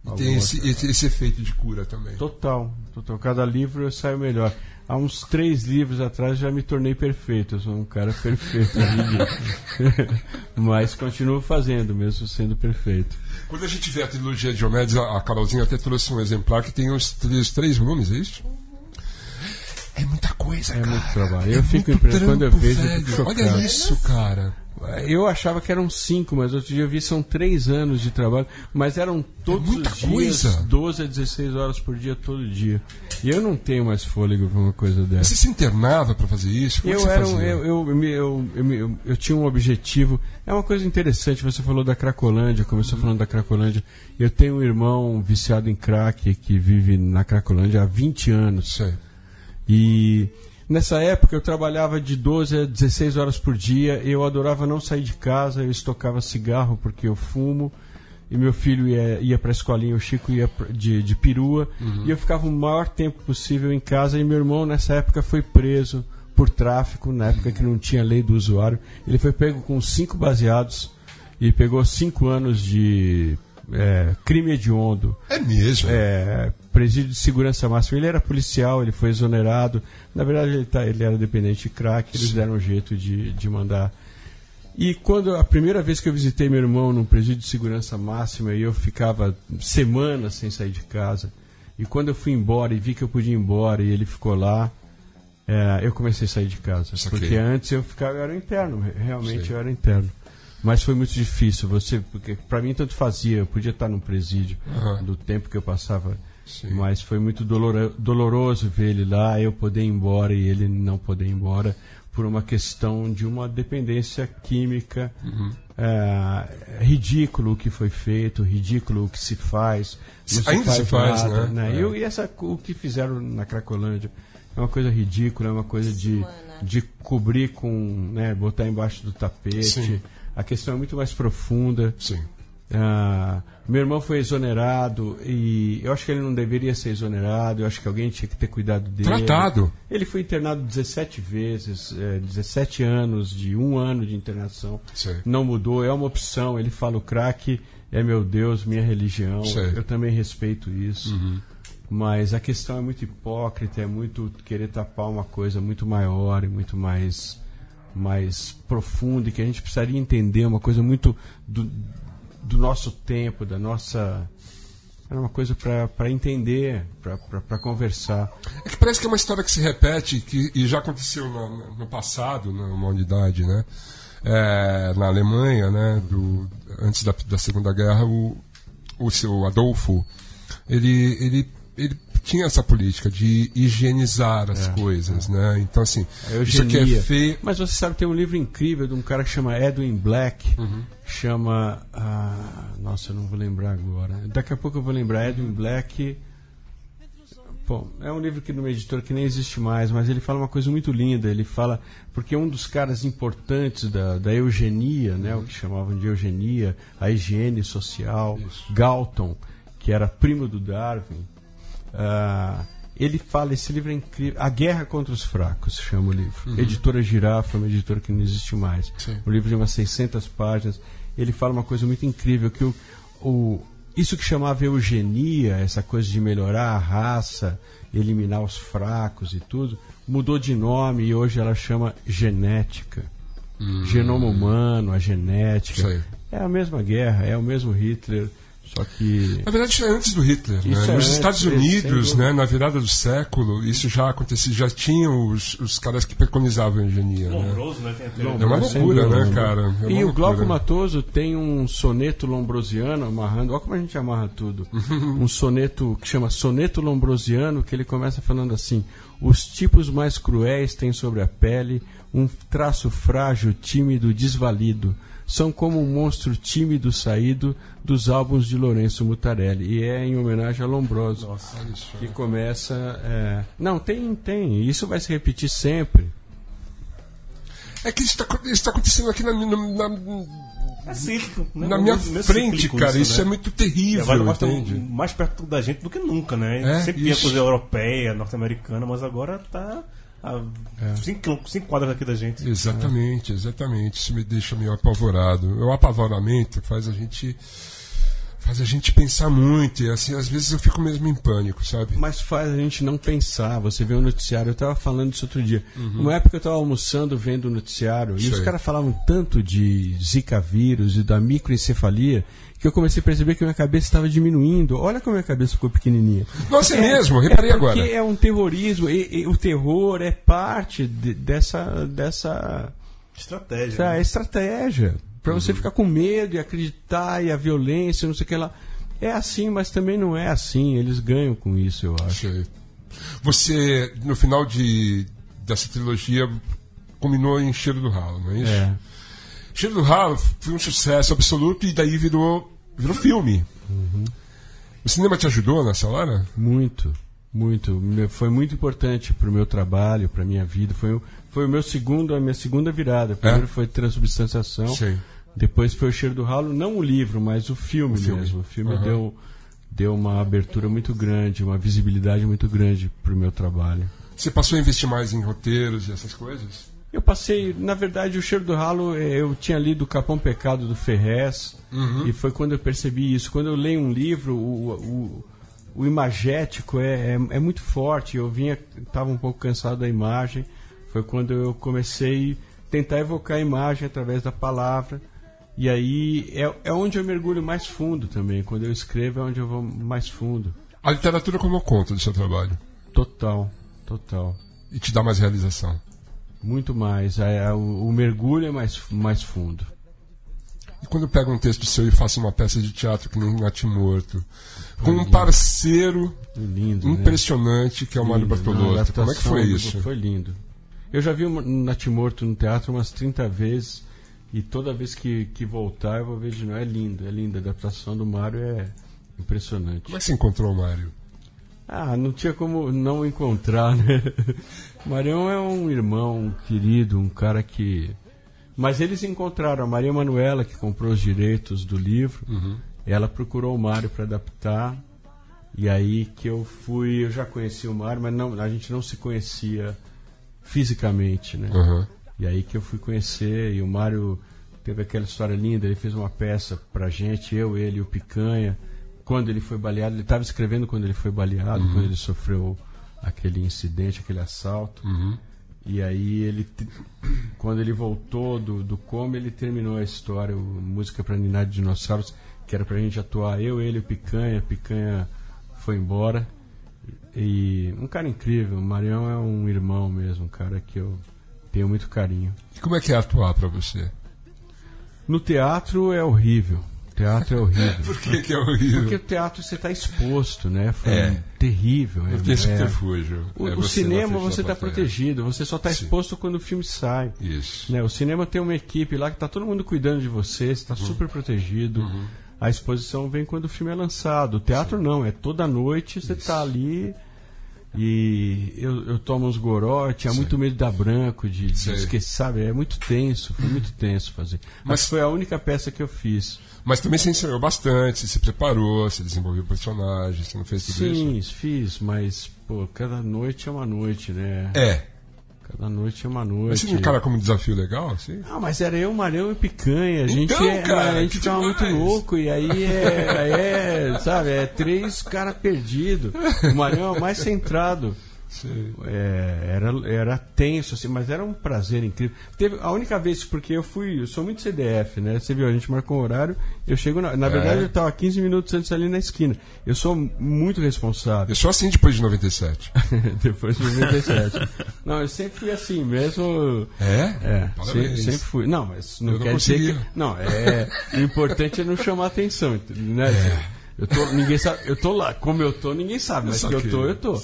E alguma tem esse, esse, esse efeito de cura também. Total, total. Cada livro eu saio melhor. Há uns três livros atrás já me tornei perfeito. Eu sou um cara perfeito. (laughs) (laughs) Mas continuo fazendo, mesmo sendo perfeito. Quando a gente vê a trilogia de Diomedes, a a Carolzinha até trouxe um exemplar que tem os três, três volumes, é isso? É muita coisa, É cara. muito trabalho. É Eu fico muito impressionado quando eu vejo, eu velho. fico Olha isso, cara. Eu achava que eram cinco, mas outro dia eu vi são três anos de trabalho. Mas eram todos muita os dias, coisa. 12 a 16 horas por dia, todo dia. E eu não tenho mais fôlego pra uma coisa dessa. Você se internava pra fazer isso? Como é Eu, você era um, fazia? eu, eu, eu, eu, eu tinha um objetivo. É uma coisa interessante, você falou da Cracolândia, começou falando da Cracolândia. Eu tenho um irmão viciado em crack que vive na Cracolândia há 20 anos. Sei. E nessa época eu trabalhava de 12 a 16 horas por dia. Eu adorava não sair de casa, eu estocava cigarro porque eu fumo. E meu filho ia, ia para a escolinha, o Chico ia de, de perua. E eu ficava o maior tempo possível em casa. E meu irmão, nessa época, foi preso por tráfico, na época que não tinha lei do usuário. Ele foi pego com cinco baseados e pegou cinco anos de é, crime hediondo. É mesmo. É, presídio de segurança máxima. Ele era policial, ele foi exonerado. Na verdade, ele, tá, ele era dependente de crack. Eles deram um jeito de, de mandar. E quando a primeira vez que eu visitei meu irmão num presídio de segurança máxima, e eu ficava semanas sem sair de casa. E quando eu fui embora e vi que eu podia ir embora e ele ficou lá, é, eu comecei a sair de casa. Saquei. Porque antes eu ficava, eu era interno, realmente Sei. eu era interno. Mas foi muito difícil, você, porque para mim tanto fazia, eu podia estar num presídio Aham. do tempo que eu passava, Sim. mas foi muito doloro- doloroso ver ele lá, eu poder ir embora e ele não poder ir embora por uma questão de uma dependência química. Uhum. É, ridículo o que foi feito, ridículo o que se faz. não Ainda se faz, né? E É. eu- E essa, o que fizeram na Cracolândia é uma coisa ridícula, é uma coisa de, de cobrir com, né, botar embaixo do tapete. Sim. A questão é muito mais profunda. Sim. Ah, meu irmão foi exonerado e eu acho que ele não deveria ser exonerado. Eu acho que alguém tinha que ter cuidado dele. Tratado. Ele foi internado 17 vezes, é, 17 anos de um ano de internação. Sei. Não mudou, é uma opção. Ele fala: o crack é meu Deus, minha religião. Sei. Eu também respeito isso. Uhum. Mas a questão é muito hipócrita, é muito querer tapar uma coisa muito maior e muito mais, mais profunda e que a gente precisaria entender, uma coisa muito do, do nosso tempo, da nossa. Era uma coisa para entender, para conversar. É que parece que é uma história que se repete que, e já aconteceu no, no passado, na humanidade, né? É, na Alemanha, né? Do, antes da, da Segunda Guerra, o, o seu Adolfo, ele, ele, ele tinha essa política de higienizar as coisas, né? Então, assim, A isso aqui é feio. Mas você sabe, tem um livro incrível de um cara que chama Edwin Black. Uhum. Chama. ah, nossa, eu não vou lembrar agora. Daqui a pouco eu vou lembrar. Edwin Black. Bom, é um livro que numa editora que nem existe mais, mas ele fala uma coisa muito linda. Ele fala. Porque um dos caras importantes da, da eugenia, né, o que chamavam de eugenia, a higiene social, Galton, que era primo do Darwin, ah, Ele fala, esse livro é incrível. A Guerra contra os Fracos, chama o livro. Editora Girafa, uma editora que não existe mais. Sim. O livro de umas 600 páginas. Ele fala uma coisa muito incrível, que o, o, isso que chamava eugenia, essa coisa de melhorar a raça, eliminar os fracos e tudo, mudou de nome e hoje ela chama genética. Genoma humano, a genética. É a mesma guerra, é o mesmo Hitler, só que. Na verdade, isso é antes do Hitler. Né? é Nos antes, Estados Unidos, né, na virada do século, isso já acontecia, já tinham os, os caras que preconizavam a eugenia. Né? Lombroso, né? Tem até Lombroso. É uma loucura, dúvida, né, né? cara? É e o. Glauco Matoso tem um soneto lombrosiano amarrando. Olha como a gente amarra tudo. (laughs) um soneto que chama Soneto Lombrosiano, que ele começa falando assim: Os tipos mais cruéis têm sobre a pele um traço frágil, tímido, desvalido. São como um monstro tímido saído dos álbuns de Lourenço Mutarelli. E é em homenagem a Lombroso. Que começa. é, Não, tem, tem. Isso vai se repetir sempre. É que isso está acontecendo aqui na, na, na- É cíclico, né? na minha frente, cara. Isso, né? é muito E terrível, agora nós entende? estamos mais perto da gente do que nunca, né? É, Sempre tinha isso. coisa europeia, norte-americana, mas agora tá a É. cinco, cinco quadras aqui da gente. Exatamente, exatamente. Isso me deixa meio apavorado. O apavoramento faz a gente faz a gente pensar muito e assim às vezes eu fico mesmo em pânico, sabe? Mas faz a gente não pensar. Você vê o noticiário, eu estava falando disso outro dia. Uhum. Uma época eu estava almoçando vendo o noticiário e os caras falavam tanto de Zika vírus e da microencefalia que eu comecei a perceber que minha cabeça estava diminuindo. Olha como a minha cabeça ficou pequenininha. Nossa, é, mesmo, reparei é porque agora. é um terrorismo e, e o terror é parte de- dessa dessa Estratégia. essa né? estratégia para você Uhum. ficar com medo e acreditar e a violência, não sei o que lá. É assim, mas também não é assim. Eles ganham com isso, eu acho. Sei. Você no final de dessa trilogia combinou em Cheiro do Ralo, não é isso? É. Cheiro do Ralo foi um sucesso absoluto e daí virou virou filme. Uhum. O cinema te ajudou nessa hora? Muito, muito. Foi muito importante para o meu trabalho, para minha vida. Foi, foi o meu segundo, a minha segunda virada. Primeiro foi transubstanciação, Sim. Depois foi o cheiro do ralo, não o livro, mas o filme, filme. mesmo. O filme Aham. deu deu uma abertura muito grande, uma visibilidade muito grande para o meu trabalho. Você passou a investir mais em roteiros e essas coisas? Eu passei, na verdade, o cheiro do ralo, eh, eu tinha lido Capão Pecado do Ferrez, e foi quando eu percebi isso. Quando eu leio um livro, o, o, o imagético é, é, é muito forte. Eu vinha, estava um pouco cansado da imagem. Foi quando eu comecei a tentar evocar a imagem através da palavra. E aí é, é onde eu mergulho mais fundo também. Quando eu escrevo é onde eu vou mais fundo. A literatura como conta do seu trabalho Total, total. e te dá mais realização. Muito mais. A- a- o, o mergulho é mais, mais fundo. E quando eu pego um texto seu e faço uma peça de teatro que nem Natimorto, com um parceiro Lindo. né? impressionante que é o Mário Lindo, Bartolotto, como é que foi isso? Foi lindo. Eu já vi o Natimorto no teatro umas 30 vezes e toda vez que, que voltar eu vou ver de novo. É lindo, é lindo. A adaptação do Mário é impressionante. Como é que você encontrou o Mário? Ah, não tinha como não encontrar, né? (laughs) Marião é um irmão querido, um cara que. Mas eles encontraram a Maria Manuela, que comprou os direitos do livro. Ela procurou o Mário para adaptar. E aí que eu fui. Eu já conhecia o Mário, mas não, a gente não se conhecia fisicamente, né? Aham. E aí que eu fui conhecer, e o Mário teve aquela história linda, ele fez uma peça pra gente, eu, ele e o Picanha, quando ele foi baleado, ele estava escrevendo quando ele foi baleado, quando ele sofreu aquele incidente, aquele assalto. E aí ele, quando ele voltou do, do coma, ele terminou a história, o Música pra Ninar de Dinossauros, que era pra gente atuar, eu, ele e o Picanha, Picanha foi embora. E um cara incrível, o Marião é um irmão mesmo, um cara que eu tenho muito carinho. E como é que é atuar pra você? No teatro é horrível. Teatro é horrível. (laughs) Por que, que é horrível? Porque o teatro você está exposto, né? Foi É. terrível. Não é- tem é- subterfúgio. O, É o na cinema você está protegido, você só está Sim. exposto quando o filme sai. Isso. Né? O cinema tem uma equipe lá que está todo mundo cuidando de você, você está Uhum. super protegido. A exposição vem quando o filme é lançado. O teatro não, é toda noite você está ali E eu, eu tomo uns goró, tinha muito medo da branco, de, de esquecer, sabe? É muito tenso, foi muito tenso fazer. Mas, Mas- foi a única peça que eu fiz. Mas também você ensaiou bastante, você se preparou, você desenvolveu o personagem, você não fez tudo isso? Sim, fiz, mas, pô, cada noite é uma noite, né? É. Cada noite é uma Mas noite. você não encara como um desafio legal, assim? Ah, mas era eu, Marão e Picanha. A gente, Então, é, cara, a gente ficava muito louco. E aí é, é, sabe, é três caras perdidos. O Marão é o mais centrado. É, era, era tenso, assim, mas era um prazer incrível. Teve a única vez, porque eu fui, eu sou muito CDF, né? Você viu, a gente marcou um horário, eu chego na. Na verdade, eu estava 15 minutos antes ali na esquina. Eu sou muito responsável. Eu sou assim depois de 97. (laughs) Depois de 97. Não, eu sempre fui assim, mesmo. É? É, sempre, sempre fui. Não, mas não Eu não quer dizer conseguia. que. Não, é. O importante é não chamar atenção, (laughs) né? É. Eu tô, ninguém sabe, eu tô lá, como eu tô, ninguém sabe, mas que eu tô, eu tô.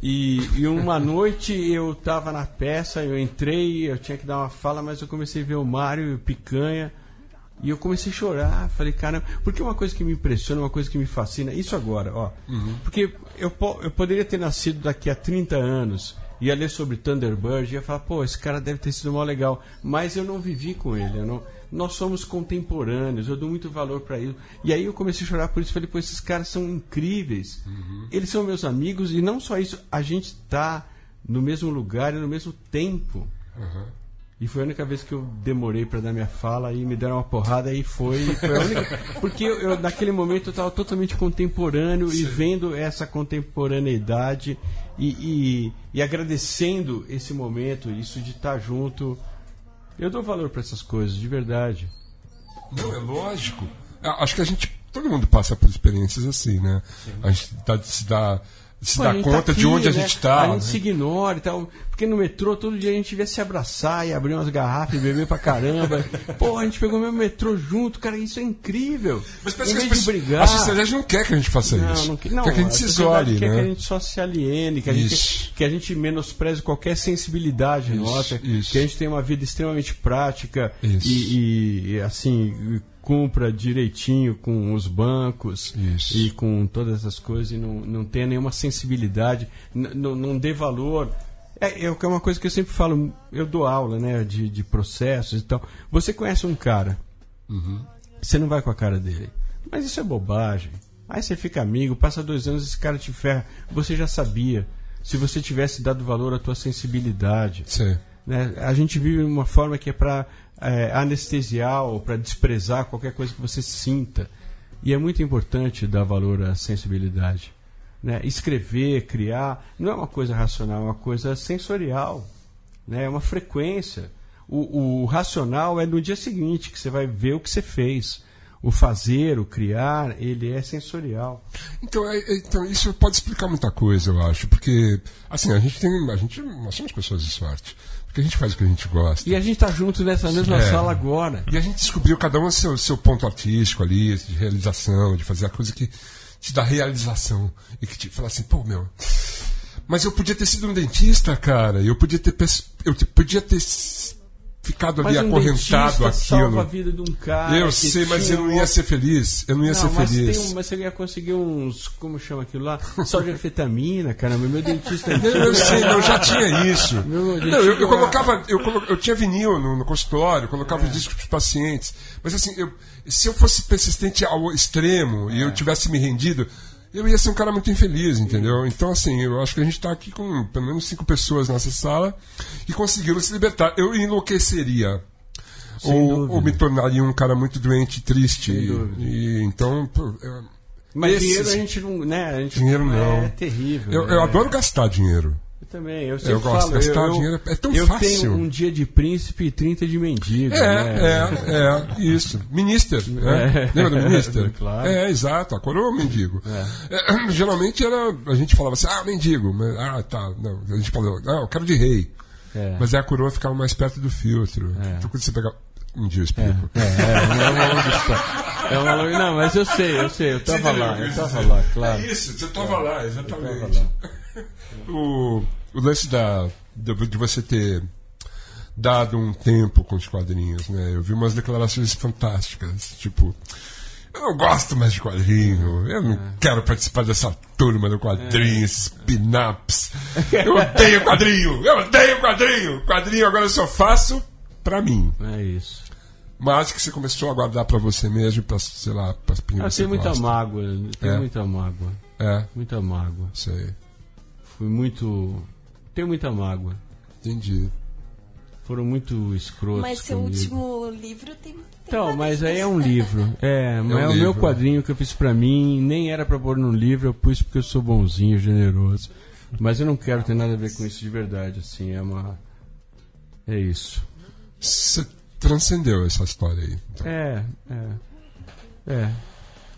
E, e uma noite eu tava na peça, eu entrei, eu tinha que dar uma fala, mas eu comecei a ver o Mário e o Picanha. E eu comecei a chorar, falei, caramba, porque uma coisa que me impressiona, uma coisa que me fascina, isso agora, ó. Porque eu, eu poderia ter nascido daqui a 30 anos, ia ler sobre Thunderbird, ia falar, pô, esse cara deve ter sido mó legal. Mas eu não vivi com ele, eu não, nós somos contemporâneos, eu dou muito valor para isso. E aí eu comecei a chorar por isso, falei, pô, esses caras são incríveis. Eles são meus amigos, e não só isso, a gente tá no mesmo lugar e no mesmo tempo. E foi a única vez que eu demorei para dar minha fala e me deram uma porrada e foi, foi única. (laughs) Porque eu, eu, naquele momento eu estava totalmente contemporâneo e vendo essa contemporaneidade e, e, e agradecendo esse momento, isso de estar junto. Eu dou valor para essas coisas, de verdade. Não, é lógico. A- Acho que a gente. Todo mundo passa por experiências assim, né? A gente dá- se dá, se Pô, a gente conta tá de aqui, onde a né? gente está. A gente se ignora e tal. Porque no metrô todo dia a gente vê se abraçar e abrir umas garrafas e beber pra caramba. (laughs) Pô, a gente pegou o mesmo metrô junto, cara, isso é incrível. Mas parece que as de brigar. a sociedade não quer que a gente faça Não, isso. não, que- não, quer que a gente se sociedade isole, quer que a né? gente só se aliene, que a, Isso. gente, que a gente menospreze qualquer sensibilidade Isso, nossa, isso. que a gente tenha uma vida extremamente prática e- e, assim cumpra direitinho com os bancos Isso. e com todas essas coisas e não, não tenha nenhuma sensibilidade, não- não dê valor. É, é é uma coisa que eu sempre falo, eu dou aula né, de, de processos e tal. Você conhece um cara, você não vai com a cara dele. Mas isso é bobagem. Aí você fica amigo, passa dois anos esse cara te ferra. Você já sabia. Se você tivesse dado valor à tua sensibilidade. Sei. Né? A gente vive uma forma que é para anestesiar ou para desprezar qualquer coisa que você sinta. E é muito importante dar valor à sensibilidade. Né? Escrever, criar, não é uma coisa racional, é uma coisa sensorial. Né? É uma frequência. O, o racional é no dia seguinte que você vai ver o que você fez. O fazer, o criar, ele é sensorial. Então, é- é- então, isso pode explicar muita coisa, eu acho. Porque, assim, a gente tem. A gente, nós somos pessoas de sorte. Porque a gente faz o que a gente gosta. E a gente está junto nessa mesma É. sala agora. E a gente descobriu cada um seu, seu ponto artístico ali, de realização, de fazer a coisa que te dá realização. E que te fala assim, pô, meu. Mas eu podia ter sido um dentista, cara. Eu podia ter. Eu podia ter ficado ali Mas um acorrentado dentista salva a aquilo. vida de um cara. Eu sei, mas eu não ia ser feliz. Eu não ia Não, ser mas, feliz. um- mas você ia conseguir uns. Como chama aquilo lá? (laughs) Só de anfetamina, caramba. Meu dentista é Não, eu sei, eu já tinha isso. Meu, Não, eu, eu colocava, eu, colo- eu tinha vinil no, no consultório, colocava os discos para os pacientes. Mas assim, eu- se eu fosse persistente ao extremo e eu tivesse me rendido, eu ia ser um cara muito infeliz, entendeu? Então, assim, eu acho que a gente está aqui com pelo menos cinco pessoas nessa sala e conseguiram se libertar. Eu enlouqueceria. Ou, ou me tornaria um cara muito doente e triste. Sem E, e então. pô, eu- Mas esses- dinheiro a gente não. Né, a gente, Dinheiro não. É terrível. Eu, eu é. adoro gastar dinheiro. Eu também. Eu, sempre gosto de gastar eu, dinheiro, é tão eu fácil. tenho um dia de príncipe e 30 de mendigo. É, né? é, é, isso. Minister, né? É. Lembra do Minister? (laughs) Claro. É, exato, a coroa é um mendigo. É, (clears throat) geralmente era, a gente falava assim, ah, mendigo, mas, ah, tá, não, a gente falou, não, eu quero de rei. É. Mas aí a coroa ficava mais perto do filtro. Então quando você pegar, um dia eu É, explico. é, é, é uma longa história. É uma longa... Não, mas eu sei, eu sei, eu tava lá, eu tava lá, claro. É isso, você estava lá, exatamente. Eu (laughs) tava o, o lance da, de, de você ter dado um tempo com os quadrinhos, né? Eu vi umas declarações fantásticas, tipo, Eu não gosto mais de quadrinho. Eu não É. quero participar dessa turma do quadrinho, esses pin-ups. Eu odeio quadrinho! Eu odeio quadrinho! Quadrinho agora eu só faço pra mim. É isso. Mas que você começou a guardar pra você mesmo, pra, sei lá, pras Ah, pingas. tem muita mágoa, tem É. muita mágoa, É, muita mágoa. sei. Fui muito. Tenho muita mágoa. Entendi. Foram muito escrotos. Mas seu comigo. último livro tem. tem Então, mas aí é um livro. É, mas é, um o meu livro. quadrinho que eu fiz pra mim. Nem era pra pôr no livro, eu pus porque eu sou bonzinho, generoso. Mas eu não quero ter nada a ver com isso de verdade, assim. É uma. É isso. Você transcendeu essa história aí. então. É, é. É.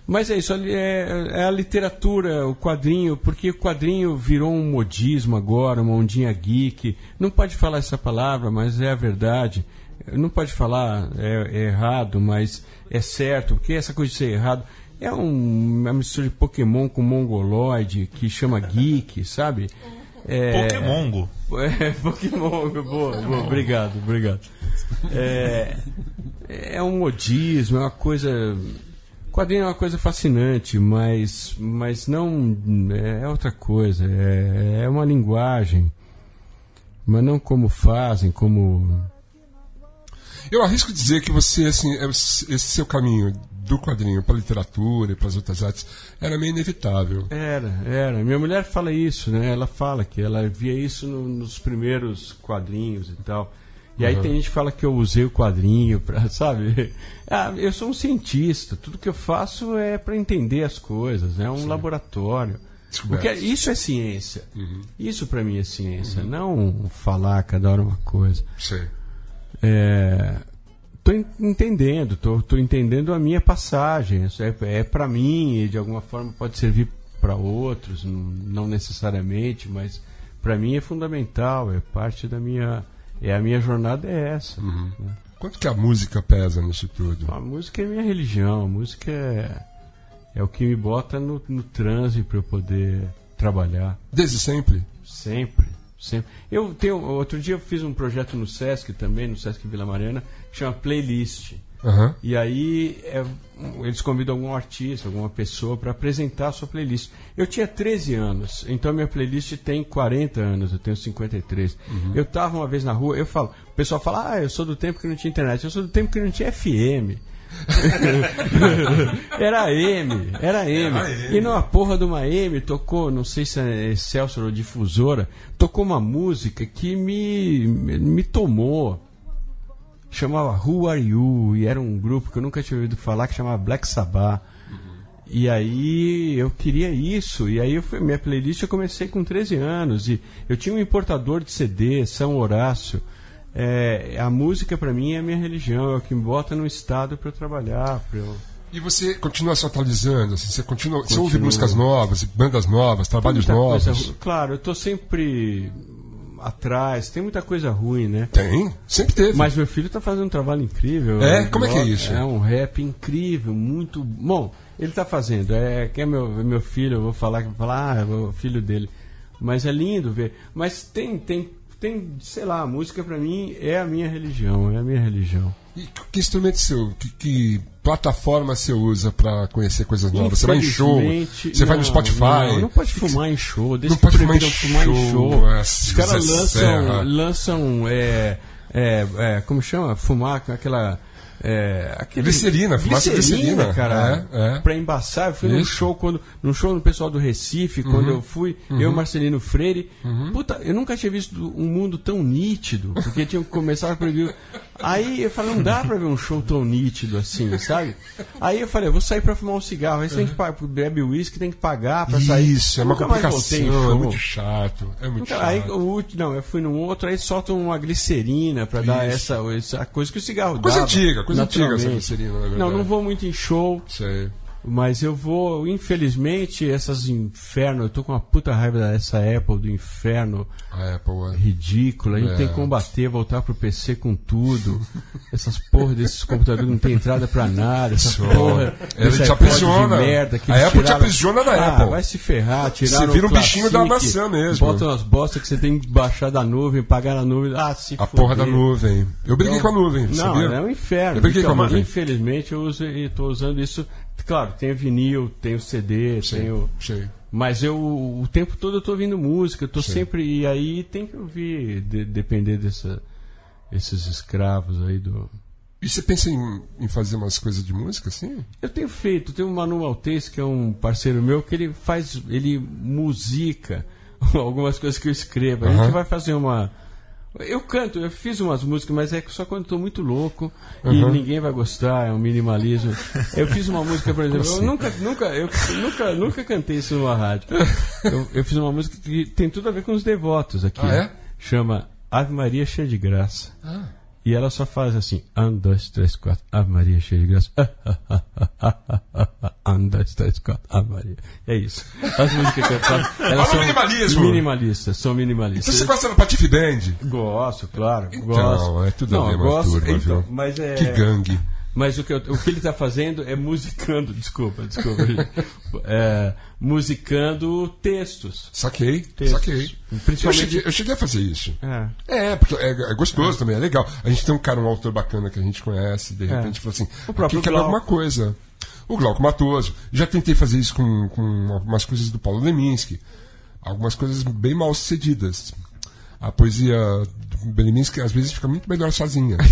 Mas é isso, é, é a literatura, o quadrinho, porque o quadrinho virou um modismo agora, uma ondinha geek. Não pode falar essa palavra, mas é a verdade. Não pode falar, é, é errado, mas é certo, porque essa coisa de ser errado é um- uma mistura de Pokémon com Mongoloid, que chama geek, (laughs) sabe? É, Pokémongo. (laughs) é, Pokémon, boa, boa, obrigado, obrigado. É, é um modismo, é uma coisa. Quadrinho é uma coisa fascinante, mas, mas não. É outra coisa, é, é uma linguagem. Mas não como fazem, como. Eu arrisco dizer que você, assim, é- esse seu caminho do quadrinho para literatura e para as outras artes era meio inevitável. Era, era. Minha mulher fala isso, né? Ela fala que ela via isso no- nos primeiros quadrinhos e tal. E aí tem gente que fala que eu usei o quadrinho pra, (laughs) sabe? Ah, eu sou um cientista, tudo que eu faço é para entender as coisas, é um laboratório. Porque isso é ciência. Isso pra mim é ciência, não falar cada hora uma coisa. Sei. É, tô en- entendendo, tô, tô entendendo a minha passagem. Isso é, é para mim e de alguma forma pode servir para outros, não necessariamente, mas para mim é fundamental, é parte da minha, é a minha jornada é essa. né? Quanto que a música pesa nisso tudo? A música é minha religião, a música é, é o que me bota no, no transe para eu poder trabalhar. Desde sempre? Sempre, sempre. Eu tenho, outro dia eu fiz um projeto no Sesc também, no Sesc Vila Mariana, que chama Playlist. Aham. E aí é, eles convidam algum artista, alguma pessoa para apresentar a sua playlist. Eu tinha 13 anos, então minha playlist tem 40 anos, eu tenho 53. Eu tava uma vez na rua, eu falo, o pessoal fala, ah, eu sou do tempo que não tinha internet, eu sou do tempo que não tinha FM. (laughs) era M, era M. E numa porra de uma M tocou, não sei se é Excelsior ou difusora, tocou uma música que me, me tomou chamava Who Are You e era um grupo que eu nunca tinha ouvido falar que chamava Black Sabbath. E aí eu queria isso, e aí eu fui, minha playlist eu comecei com 13 anos e eu tinha um importador de CD, São Horácio. É, a música para mim é a minha religião, é o que me bota no estado para eu trabalhar, para eu E você continua se atualizando? Assim, você, continua, você ouve músicas novas, bandas novas, trabalhos coisa novos? ru- claro, eu tô sempre atrás, tem muita coisa ruim, né? Tem, sempre teve. Mas meu filho tá fazendo um trabalho incrível. É? Eu Como é que é isso? É um rap incrível, muito bom. Ele tá fazendo. É que é meu, é meu filho, eu vou falar que vou falar, ah, é o filho dele. Mas é lindo ver. Mas tem tem tem, sei lá, a música pra mim é a minha religião, é a minha religião. E que, instrumento seu, que, que plataforma você usa pra conhecer coisas novas? Você vai em show? Você vai no não, Spotify? Não, não pode fumar em show. Desde Não pode fumar em fumar em show, show. é, Os caras lançam, lançam é, é, é, como chama? Fumar com aquela. É, aquele- Glicerina, fumaça de glicerina. cara. É, é. Pra embaçar, eu fui num Isso. Uhum. show quando. Num show no pessoal do Recife, quando eu fui, eu e Marcelino Freire. Puta, eu nunca tinha visto um mundo tão nítido, porque tinha começado a proibir. Aí eu falei, não dá pra ver um show tão nítido assim, sabe? Aí eu falei, eu vou sair pra fumar um cigarro. Aí você tem que pagar, bebe uísque, tem que pagar pra sair. Isso, é uma Nunca mais voltei em complicação, é muito chato. É muito Nunca- aí, chato. o não, eu fui num outro, aí soltam uma glicerina pra dar Isso. essa, essa coisa que o cigarro Coisa dava, antiga, coisa antiga essa na verdade. Não, não vou muito em show, Sei. Mas eu vou, infelizmente, essas inferno, eu tô com uma puta raiva dessa Apple do inferno A Apple, é. ridícula. A gente É. tem que combater, voltar pro PC com tudo. (laughs) Essas porra desses computadores não tem entrada pra nada. Essa porra. Desse te aprisiona. Merda, que A Apple te tiraram- aprisiona na ah, Apple. Vai se ferrar, tiraram Você vira um bichinho da maçã mesmo. Botam as bostas que você tem que baixar da nuvem, pagar na nuvem. Ah, se A foder. porra da nuvem. Eu briguei Então, com a nuvem, Não, sabia? é um inferno. Eu briguei com a Então, nuvem. Infelizmente, eu uso, estou usando isso Claro, tem o vinil, tem o CD, tem o. Sei. Mas eu o tempo todo eu tô ouvindo música, eu tô Sim. sempre. E aí tem que ouvir, de- depender dessa, esses escravos aí do. E você pensa em, em fazer umas coisas de música assim? Eu tenho feito, tem o Manu Maltese, que é um parceiro meu, que ele faz, ele musica (laughs) algumas coisas que eu escrevo. A gente vai fazer uma. Eu canto, eu fiz umas músicas, mas é só quando estou muito louco e Aham. ninguém vai gostar, é um minimalismo. Eu fiz uma música, por exemplo, eu assim? nunca, nunca, eu nunca, nunca cantei isso numa rádio. Eu, eu fiz uma música que tem tudo a ver com os devotos aqui. Ah, é? Chama Ave Maria Cheia de Graça. Ah. E ela só faz assim: um, dois, três, quatro, Ave Maria cheia de graça. (laughs) um, dois, três, quatro, Ave Maria. É isso. As músicas que eu faço. (laughs) Elas são minimalismo. minimalistas, são Então minimalistas. você gosta da Patife Band? Gosto, claro. Então, gosto. é tudo a Não, eu mesma gosto, turma, então? Mas é. Que gangue. Mas o que, eu- o que ele está fazendo é musicando, (laughs) desculpa, desculpa. É, musicando textos. Saquei, Textos. saquei. Eu Principalmente- cheguei, eu cheguei a fazer isso. É. É, porque é, é gostoso também, é legal. A gente tem um cara, um autor bacana que a gente conhece, de repente falou assim, O próprio aqui alguma coisa. O Glauco Matoso. Já tentei fazer isso com, com algumas coisas do Paulo Leminski. Algumas coisas bem mal sucedidas. A poesia do Leminski às vezes fica muito melhor sozinha. (laughs)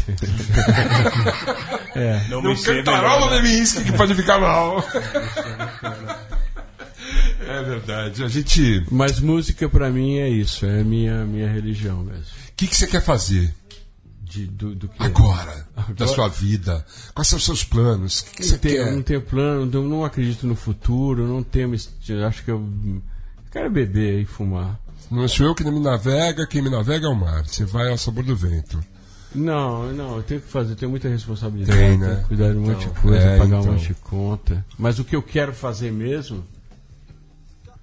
É. Não, Não cantarola né? Leminski que pode ficar mal. (laughs) É verdade. A gente. O Mas música pra mim é isso, é minha minha religião mesmo. que, que você quer fazer De, do, do que agora, da Agora? sua vida? Quais são os seus planos? O que, que você tenho, quer? não tenho plano, não, não acredito no futuro, não tenho. Acho que eu, eu quero beber e fumar. Não sou eu que me navega, quem me navega é o mar. Você vai ao sabor do vento. Não, não, eu tenho que fazer, tenho muita responsabilidade, Tem, tenho né? que cuidar de um monte de Então, coisa, é, pagar então. um monte de conta. Mas o que eu quero fazer mesmo,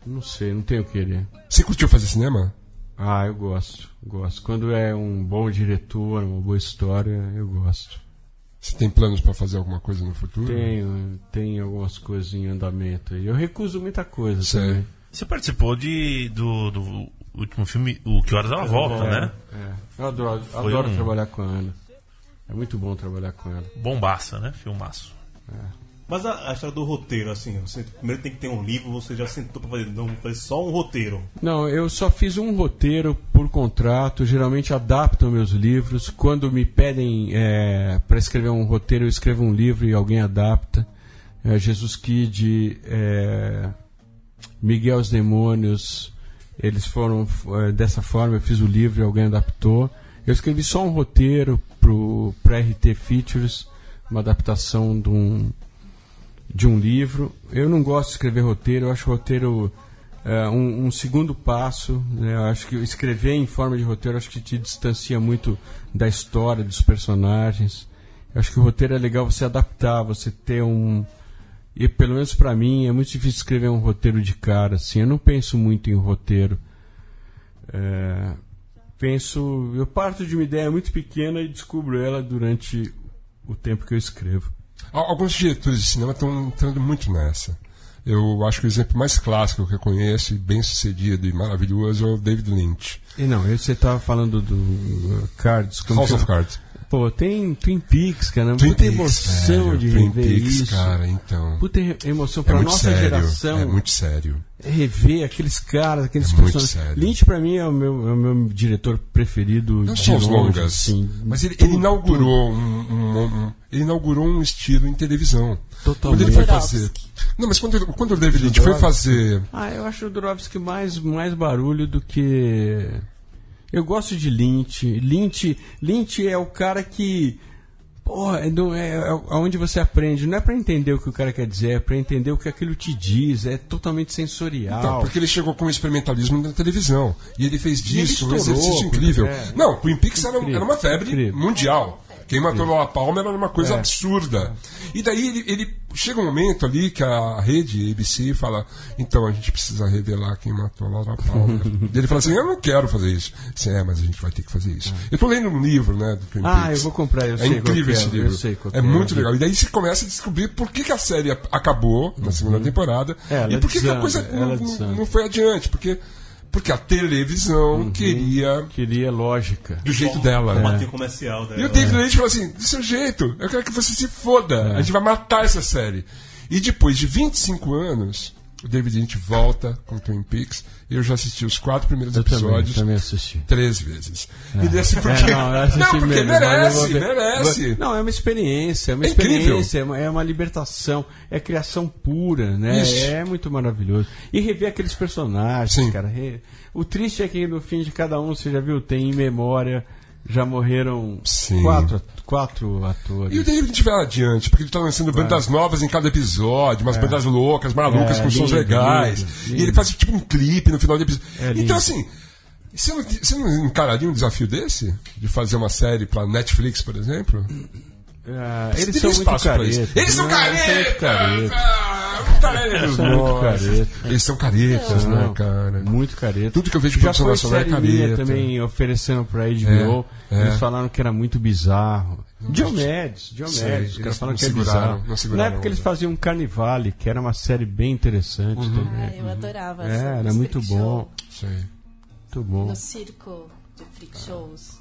não sei, não tenho querer. Você curtiu fazer cinema? Ah, eu gosto, gosto. Quando é um bom diretor, uma boa história, eu gosto. Você tem planos para fazer alguma coisa no futuro? Tenho, tenho algumas coisas em andamento aí. Eu recuso muita coisa Sei. também. Você participou de, do, do último filme, O Que Horas Ela Volta, né? É, eu adoro, adoro um- trabalhar com a Ana. É muito bom trabalhar com ela. Bombaça, né? Filmaço. Mas a, a história do roteiro, assim, você primeiro tem que ter um livro, você já sentou pra fazer, não, fazer só um roteiro. Não, eu só fiz um roteiro por contrato. Geralmente adaptam meus livros. Quando me pedem para escrever um roteiro, eu escrevo um livro e alguém adapta. É, Jesus Kid, é, Miguel os Demônios, eles foram é, dessa forma. Eu fiz o livro e alguém adaptou. Eu escrevi só um roteiro para RT Features, uma adaptação de um, de um livro. Eu não gosto de escrever roteiro, eu acho roteiro é, um, um segundo passo. Né? Eu acho que escrever em forma de roteiro acho que te distancia muito da história, dos personagens. Eu acho que o roteiro é legal você adaptar, você ter um. E pelo menos para mim é muito difícil escrever um roteiro de cara. Assim, eu não penso muito em roteiro. É, penso, eu parto de uma ideia muito pequena e descubro ela durante o tempo que eu escrevo. Al- Alguns diretores de cinema estão entrando muito nessa. Eu acho que o exemplo mais clássico que eu conheço, e bem sucedido e maravilhoso, é o David Lynch. E não, você estava falando do uh, Cards. House of Cards. Pô, tem Twin Peaks, cara. Twin Puta Peaks, emoção velho, de Twin rever Peaks, isso. cara, então. Puta emoção É pra muito nossa sério. geração. É muito sério. Rever aqueles caras, aqueles É muito personagens. sério. Lynch pra mim é o meu, é o meu diretor preferido Não de são longe, longas, assim. mas ele, Tudo, ele inaugurou um, um- um- ele inaugurou um estilo em televisão. Totalmente. Quando ele foi fazer. Não, mas quando, quando o David Lynch foi fazer. Ah, eu acho o Durovski mais, mais barulho do que. Eu gosto de Lynch. Lynch, Lynch é o cara que. Porra, é, do- é, é onde você aprende. Não é pra entender o que o cara quer dizer, é pra entender o que aquilo te diz. É totalmente sensorial. Então, porque ele chegou com o experimentalismo na televisão. E ele fez ele disso um estourou, exercício incrível. é. Não, Twin Peaks era, era uma febre incrível. mundial. Quem matou Lola Palmer era uma coisa É. absurda. E daí ele, ele- chega um momento ali que a rede, a ABC, fala: então a gente precisa revelar quem matou Laura Palmer. e (laughs) ele fala assim: eu não quero fazer isso. Disse, é, mas a gente vai ter que fazer isso. Eu tô lendo um livro, né, do Twin Ah, Peaks. eu vou comprar, eu é sei qual incrível é, esse livro. é é, muito legal. E daí você começa a descobrir por que, que a série acabou na segunda temporada É, e por que, que a coisa não, não foi adiante. Porque, porque a televisão Uhum. queria Queria lógica. do jeito dela. né? Comercial dela. E o David Lynch falou assim: do seu jeito, eu quero que você se foda. É. A gente vai matar essa série. E depois de 25 anos, o David Lynch volta com Twin Peaks. Eu já assisti os quatro primeiros Eu também, episódios também assisti. três vezes. E desse porque. (laughs) É, não, não, porque mesmo, merece, merece. Não, é uma experiência, é uma É experiência, é uma, é uma libertação, é criação pura, né? Isso. É muito maravilhoso. E rever aqueles personagens, Sim. cara. O triste é que no fim de cada um, você já viu, tem em memória, já morreram Sim. quatro, quatro atores. E o David vai adiante, porque ele tá lançando bandas novas em cada episódio, umas bandas loucas, malucas, É, com sons lindo, legais. lindo, E lindo. ele faz tipo um clipe no final do episódio. É então, assim, você não, você não encararia um desafio desse? De fazer uma série pra Netflix, por exemplo? Ah, eles são muito espaço pra isso. caretas. Eles são eles são muito caretas! Ah, Eles são muito nossa. caretas. Eles são caretas, né, Não, cara? Muito careta. Tudo que eu vejo de produção nacional é careta. também oferecendo pra HBO. É, é. Eles falaram que era muito bizarro. Diomedes, Diomedes. Os eles caras falaram que é bizarro. Na época eles faziam Carnivale, que era uma série bem interessante Uhum. Ah, também. eu adorava. É, era muito bom. Sei. Muito bom. No circo de freak shows.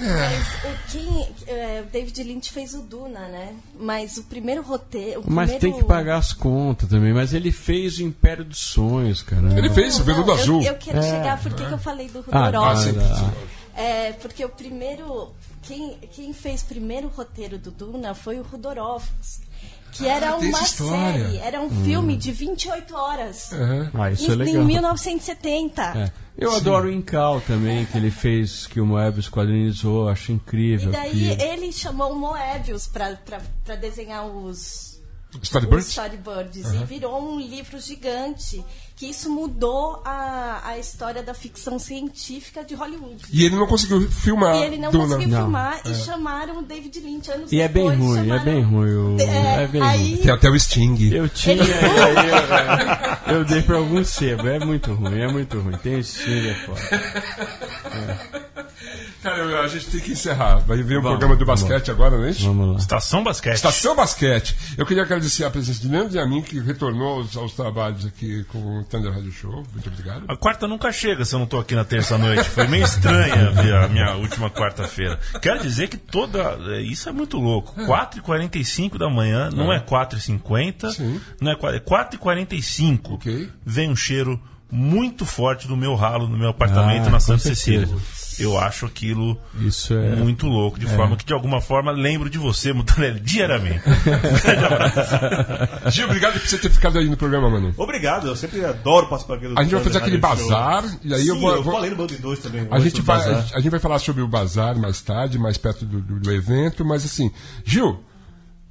É. Mas o quem, é, o David Lynch fez o Duna, né? Mas o primeiro roteiro. o Mas primeiro... tem que pagar as contas também. Mas ele fez o Império dos Sonhos, cara. Ele fez o Veludo eu- Azul. Eu, quero É. chegar, por que que eu falei do Ah, Jodorowsky? ah, É, porque o primeiro. Quem, quem fez primeiro roteiro do Duna foi o Rodorovsky. Que era tem uma série, era um filme de 28 horas. É. Ah, isso em, é legal. em 1970. É. Eu adoro o Incal também, que ele fez, que o Moebius quadrinizou, acho E incrível. daí que- ele chamou o Moebius pra desenhar os, Storyboard? os storyboards e virou um livro gigante. Que isso mudou a, a história da ficção científica de Hollywood. E ele não conseguiu filmar E ele não Duna. conseguiu Não, filmar e chamaram o David Lynch anos E é bem depois. ruim, é chamaram- bem ruim. O... É, É, bem aí- ruim. Tem até o Sting. Eu tinha, (laughs) e aí eu, eu dei pra algum sebo. É muito ruim, é muito ruim. Tem esse é foda. Cara, a gente tem que encerrar. Vai vir o Vamos, programa do vamos. basquete agora, não é isso? Vamos lá. Estação Basquete. Estação Basquete. Eu queria agradecer a presença de Leandro e a mim, que retornou aos, aos trabalhos aqui com o Thunder Radio Show. Muito obrigado. A quarta nunca chega se eu não tô aqui na terça-noite. Foi meio estranha ver a minha última quarta-feira. Quero dizer que toda. é, Isso é muito louco. 4h45 da manhã, não é 4h50, Sim. não é 4 é 4h45. Ok. Vem um cheiro muito forte do meu ralo no meu apartamento Ah, na Santa certeza. Cecília. Eu acho aquilo Isso é. muito louco, de forma que de alguma forma lembro de você, Mutarelli, diariamente. Um (laughs) grande abraço. Gil, obrigado por você ter ficado aí no programa, mano. Obrigado, eu sempre adoro participar aqui do A gente vai fazer aquele Radio Show. bazar, e aí Sim, eu vou. eu vou- falei no Bando de Dois também. a, gente vai, bazar. a gente vai falar sobre o bazar mais tarde, mais perto do, do- do evento, mas assim, Gil,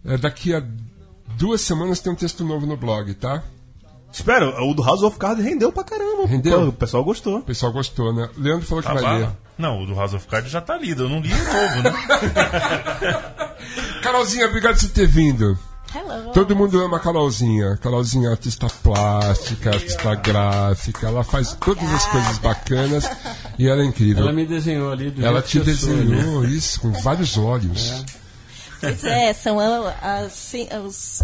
é, daqui a duas semanas tem um texto novo no blog, tá? Espero, o do House of Cards rendeu pra caramba. Rendeu? Pô, o pessoal gostou. O pessoal gostou, né? Leandro falou que Tá vai ler. Não, o do House of Cards já tá lido. Eu não li o novo, né? (laughs) Carolzinha, obrigado por você ter vindo. Hello. Todo mundo ama a Carolzinha. Carolzinha é artista plástica, artista gráfica, ela faz todas as coisas bacanas e ela é incrível. Ela me desenhou ali do Ela jeito te que eu sou, né? desenhou isso com vários olhos. Pois é, são a- as sen- os,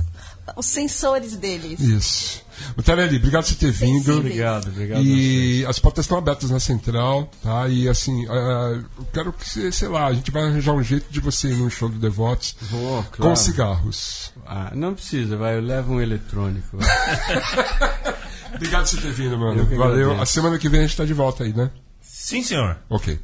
os sensores deles. Isso. O Tarelli, obrigado por você ter vindo. Sensíveis. Obrigado, obrigado. E as portas estão abertas na central, tá? E assim, ah, eu quero que você, sei lá, a gente vai arranjar um jeito de você ir num show do Devotos você. Vou, com claro. cigarros. Ah, não precisa, vai, eu levo um eletrônico. (laughs) Obrigado por você ter vindo, mano. Valeu. agradeço. A semana que vem a gente tá de volta aí, né? Sim, senhor. Ok.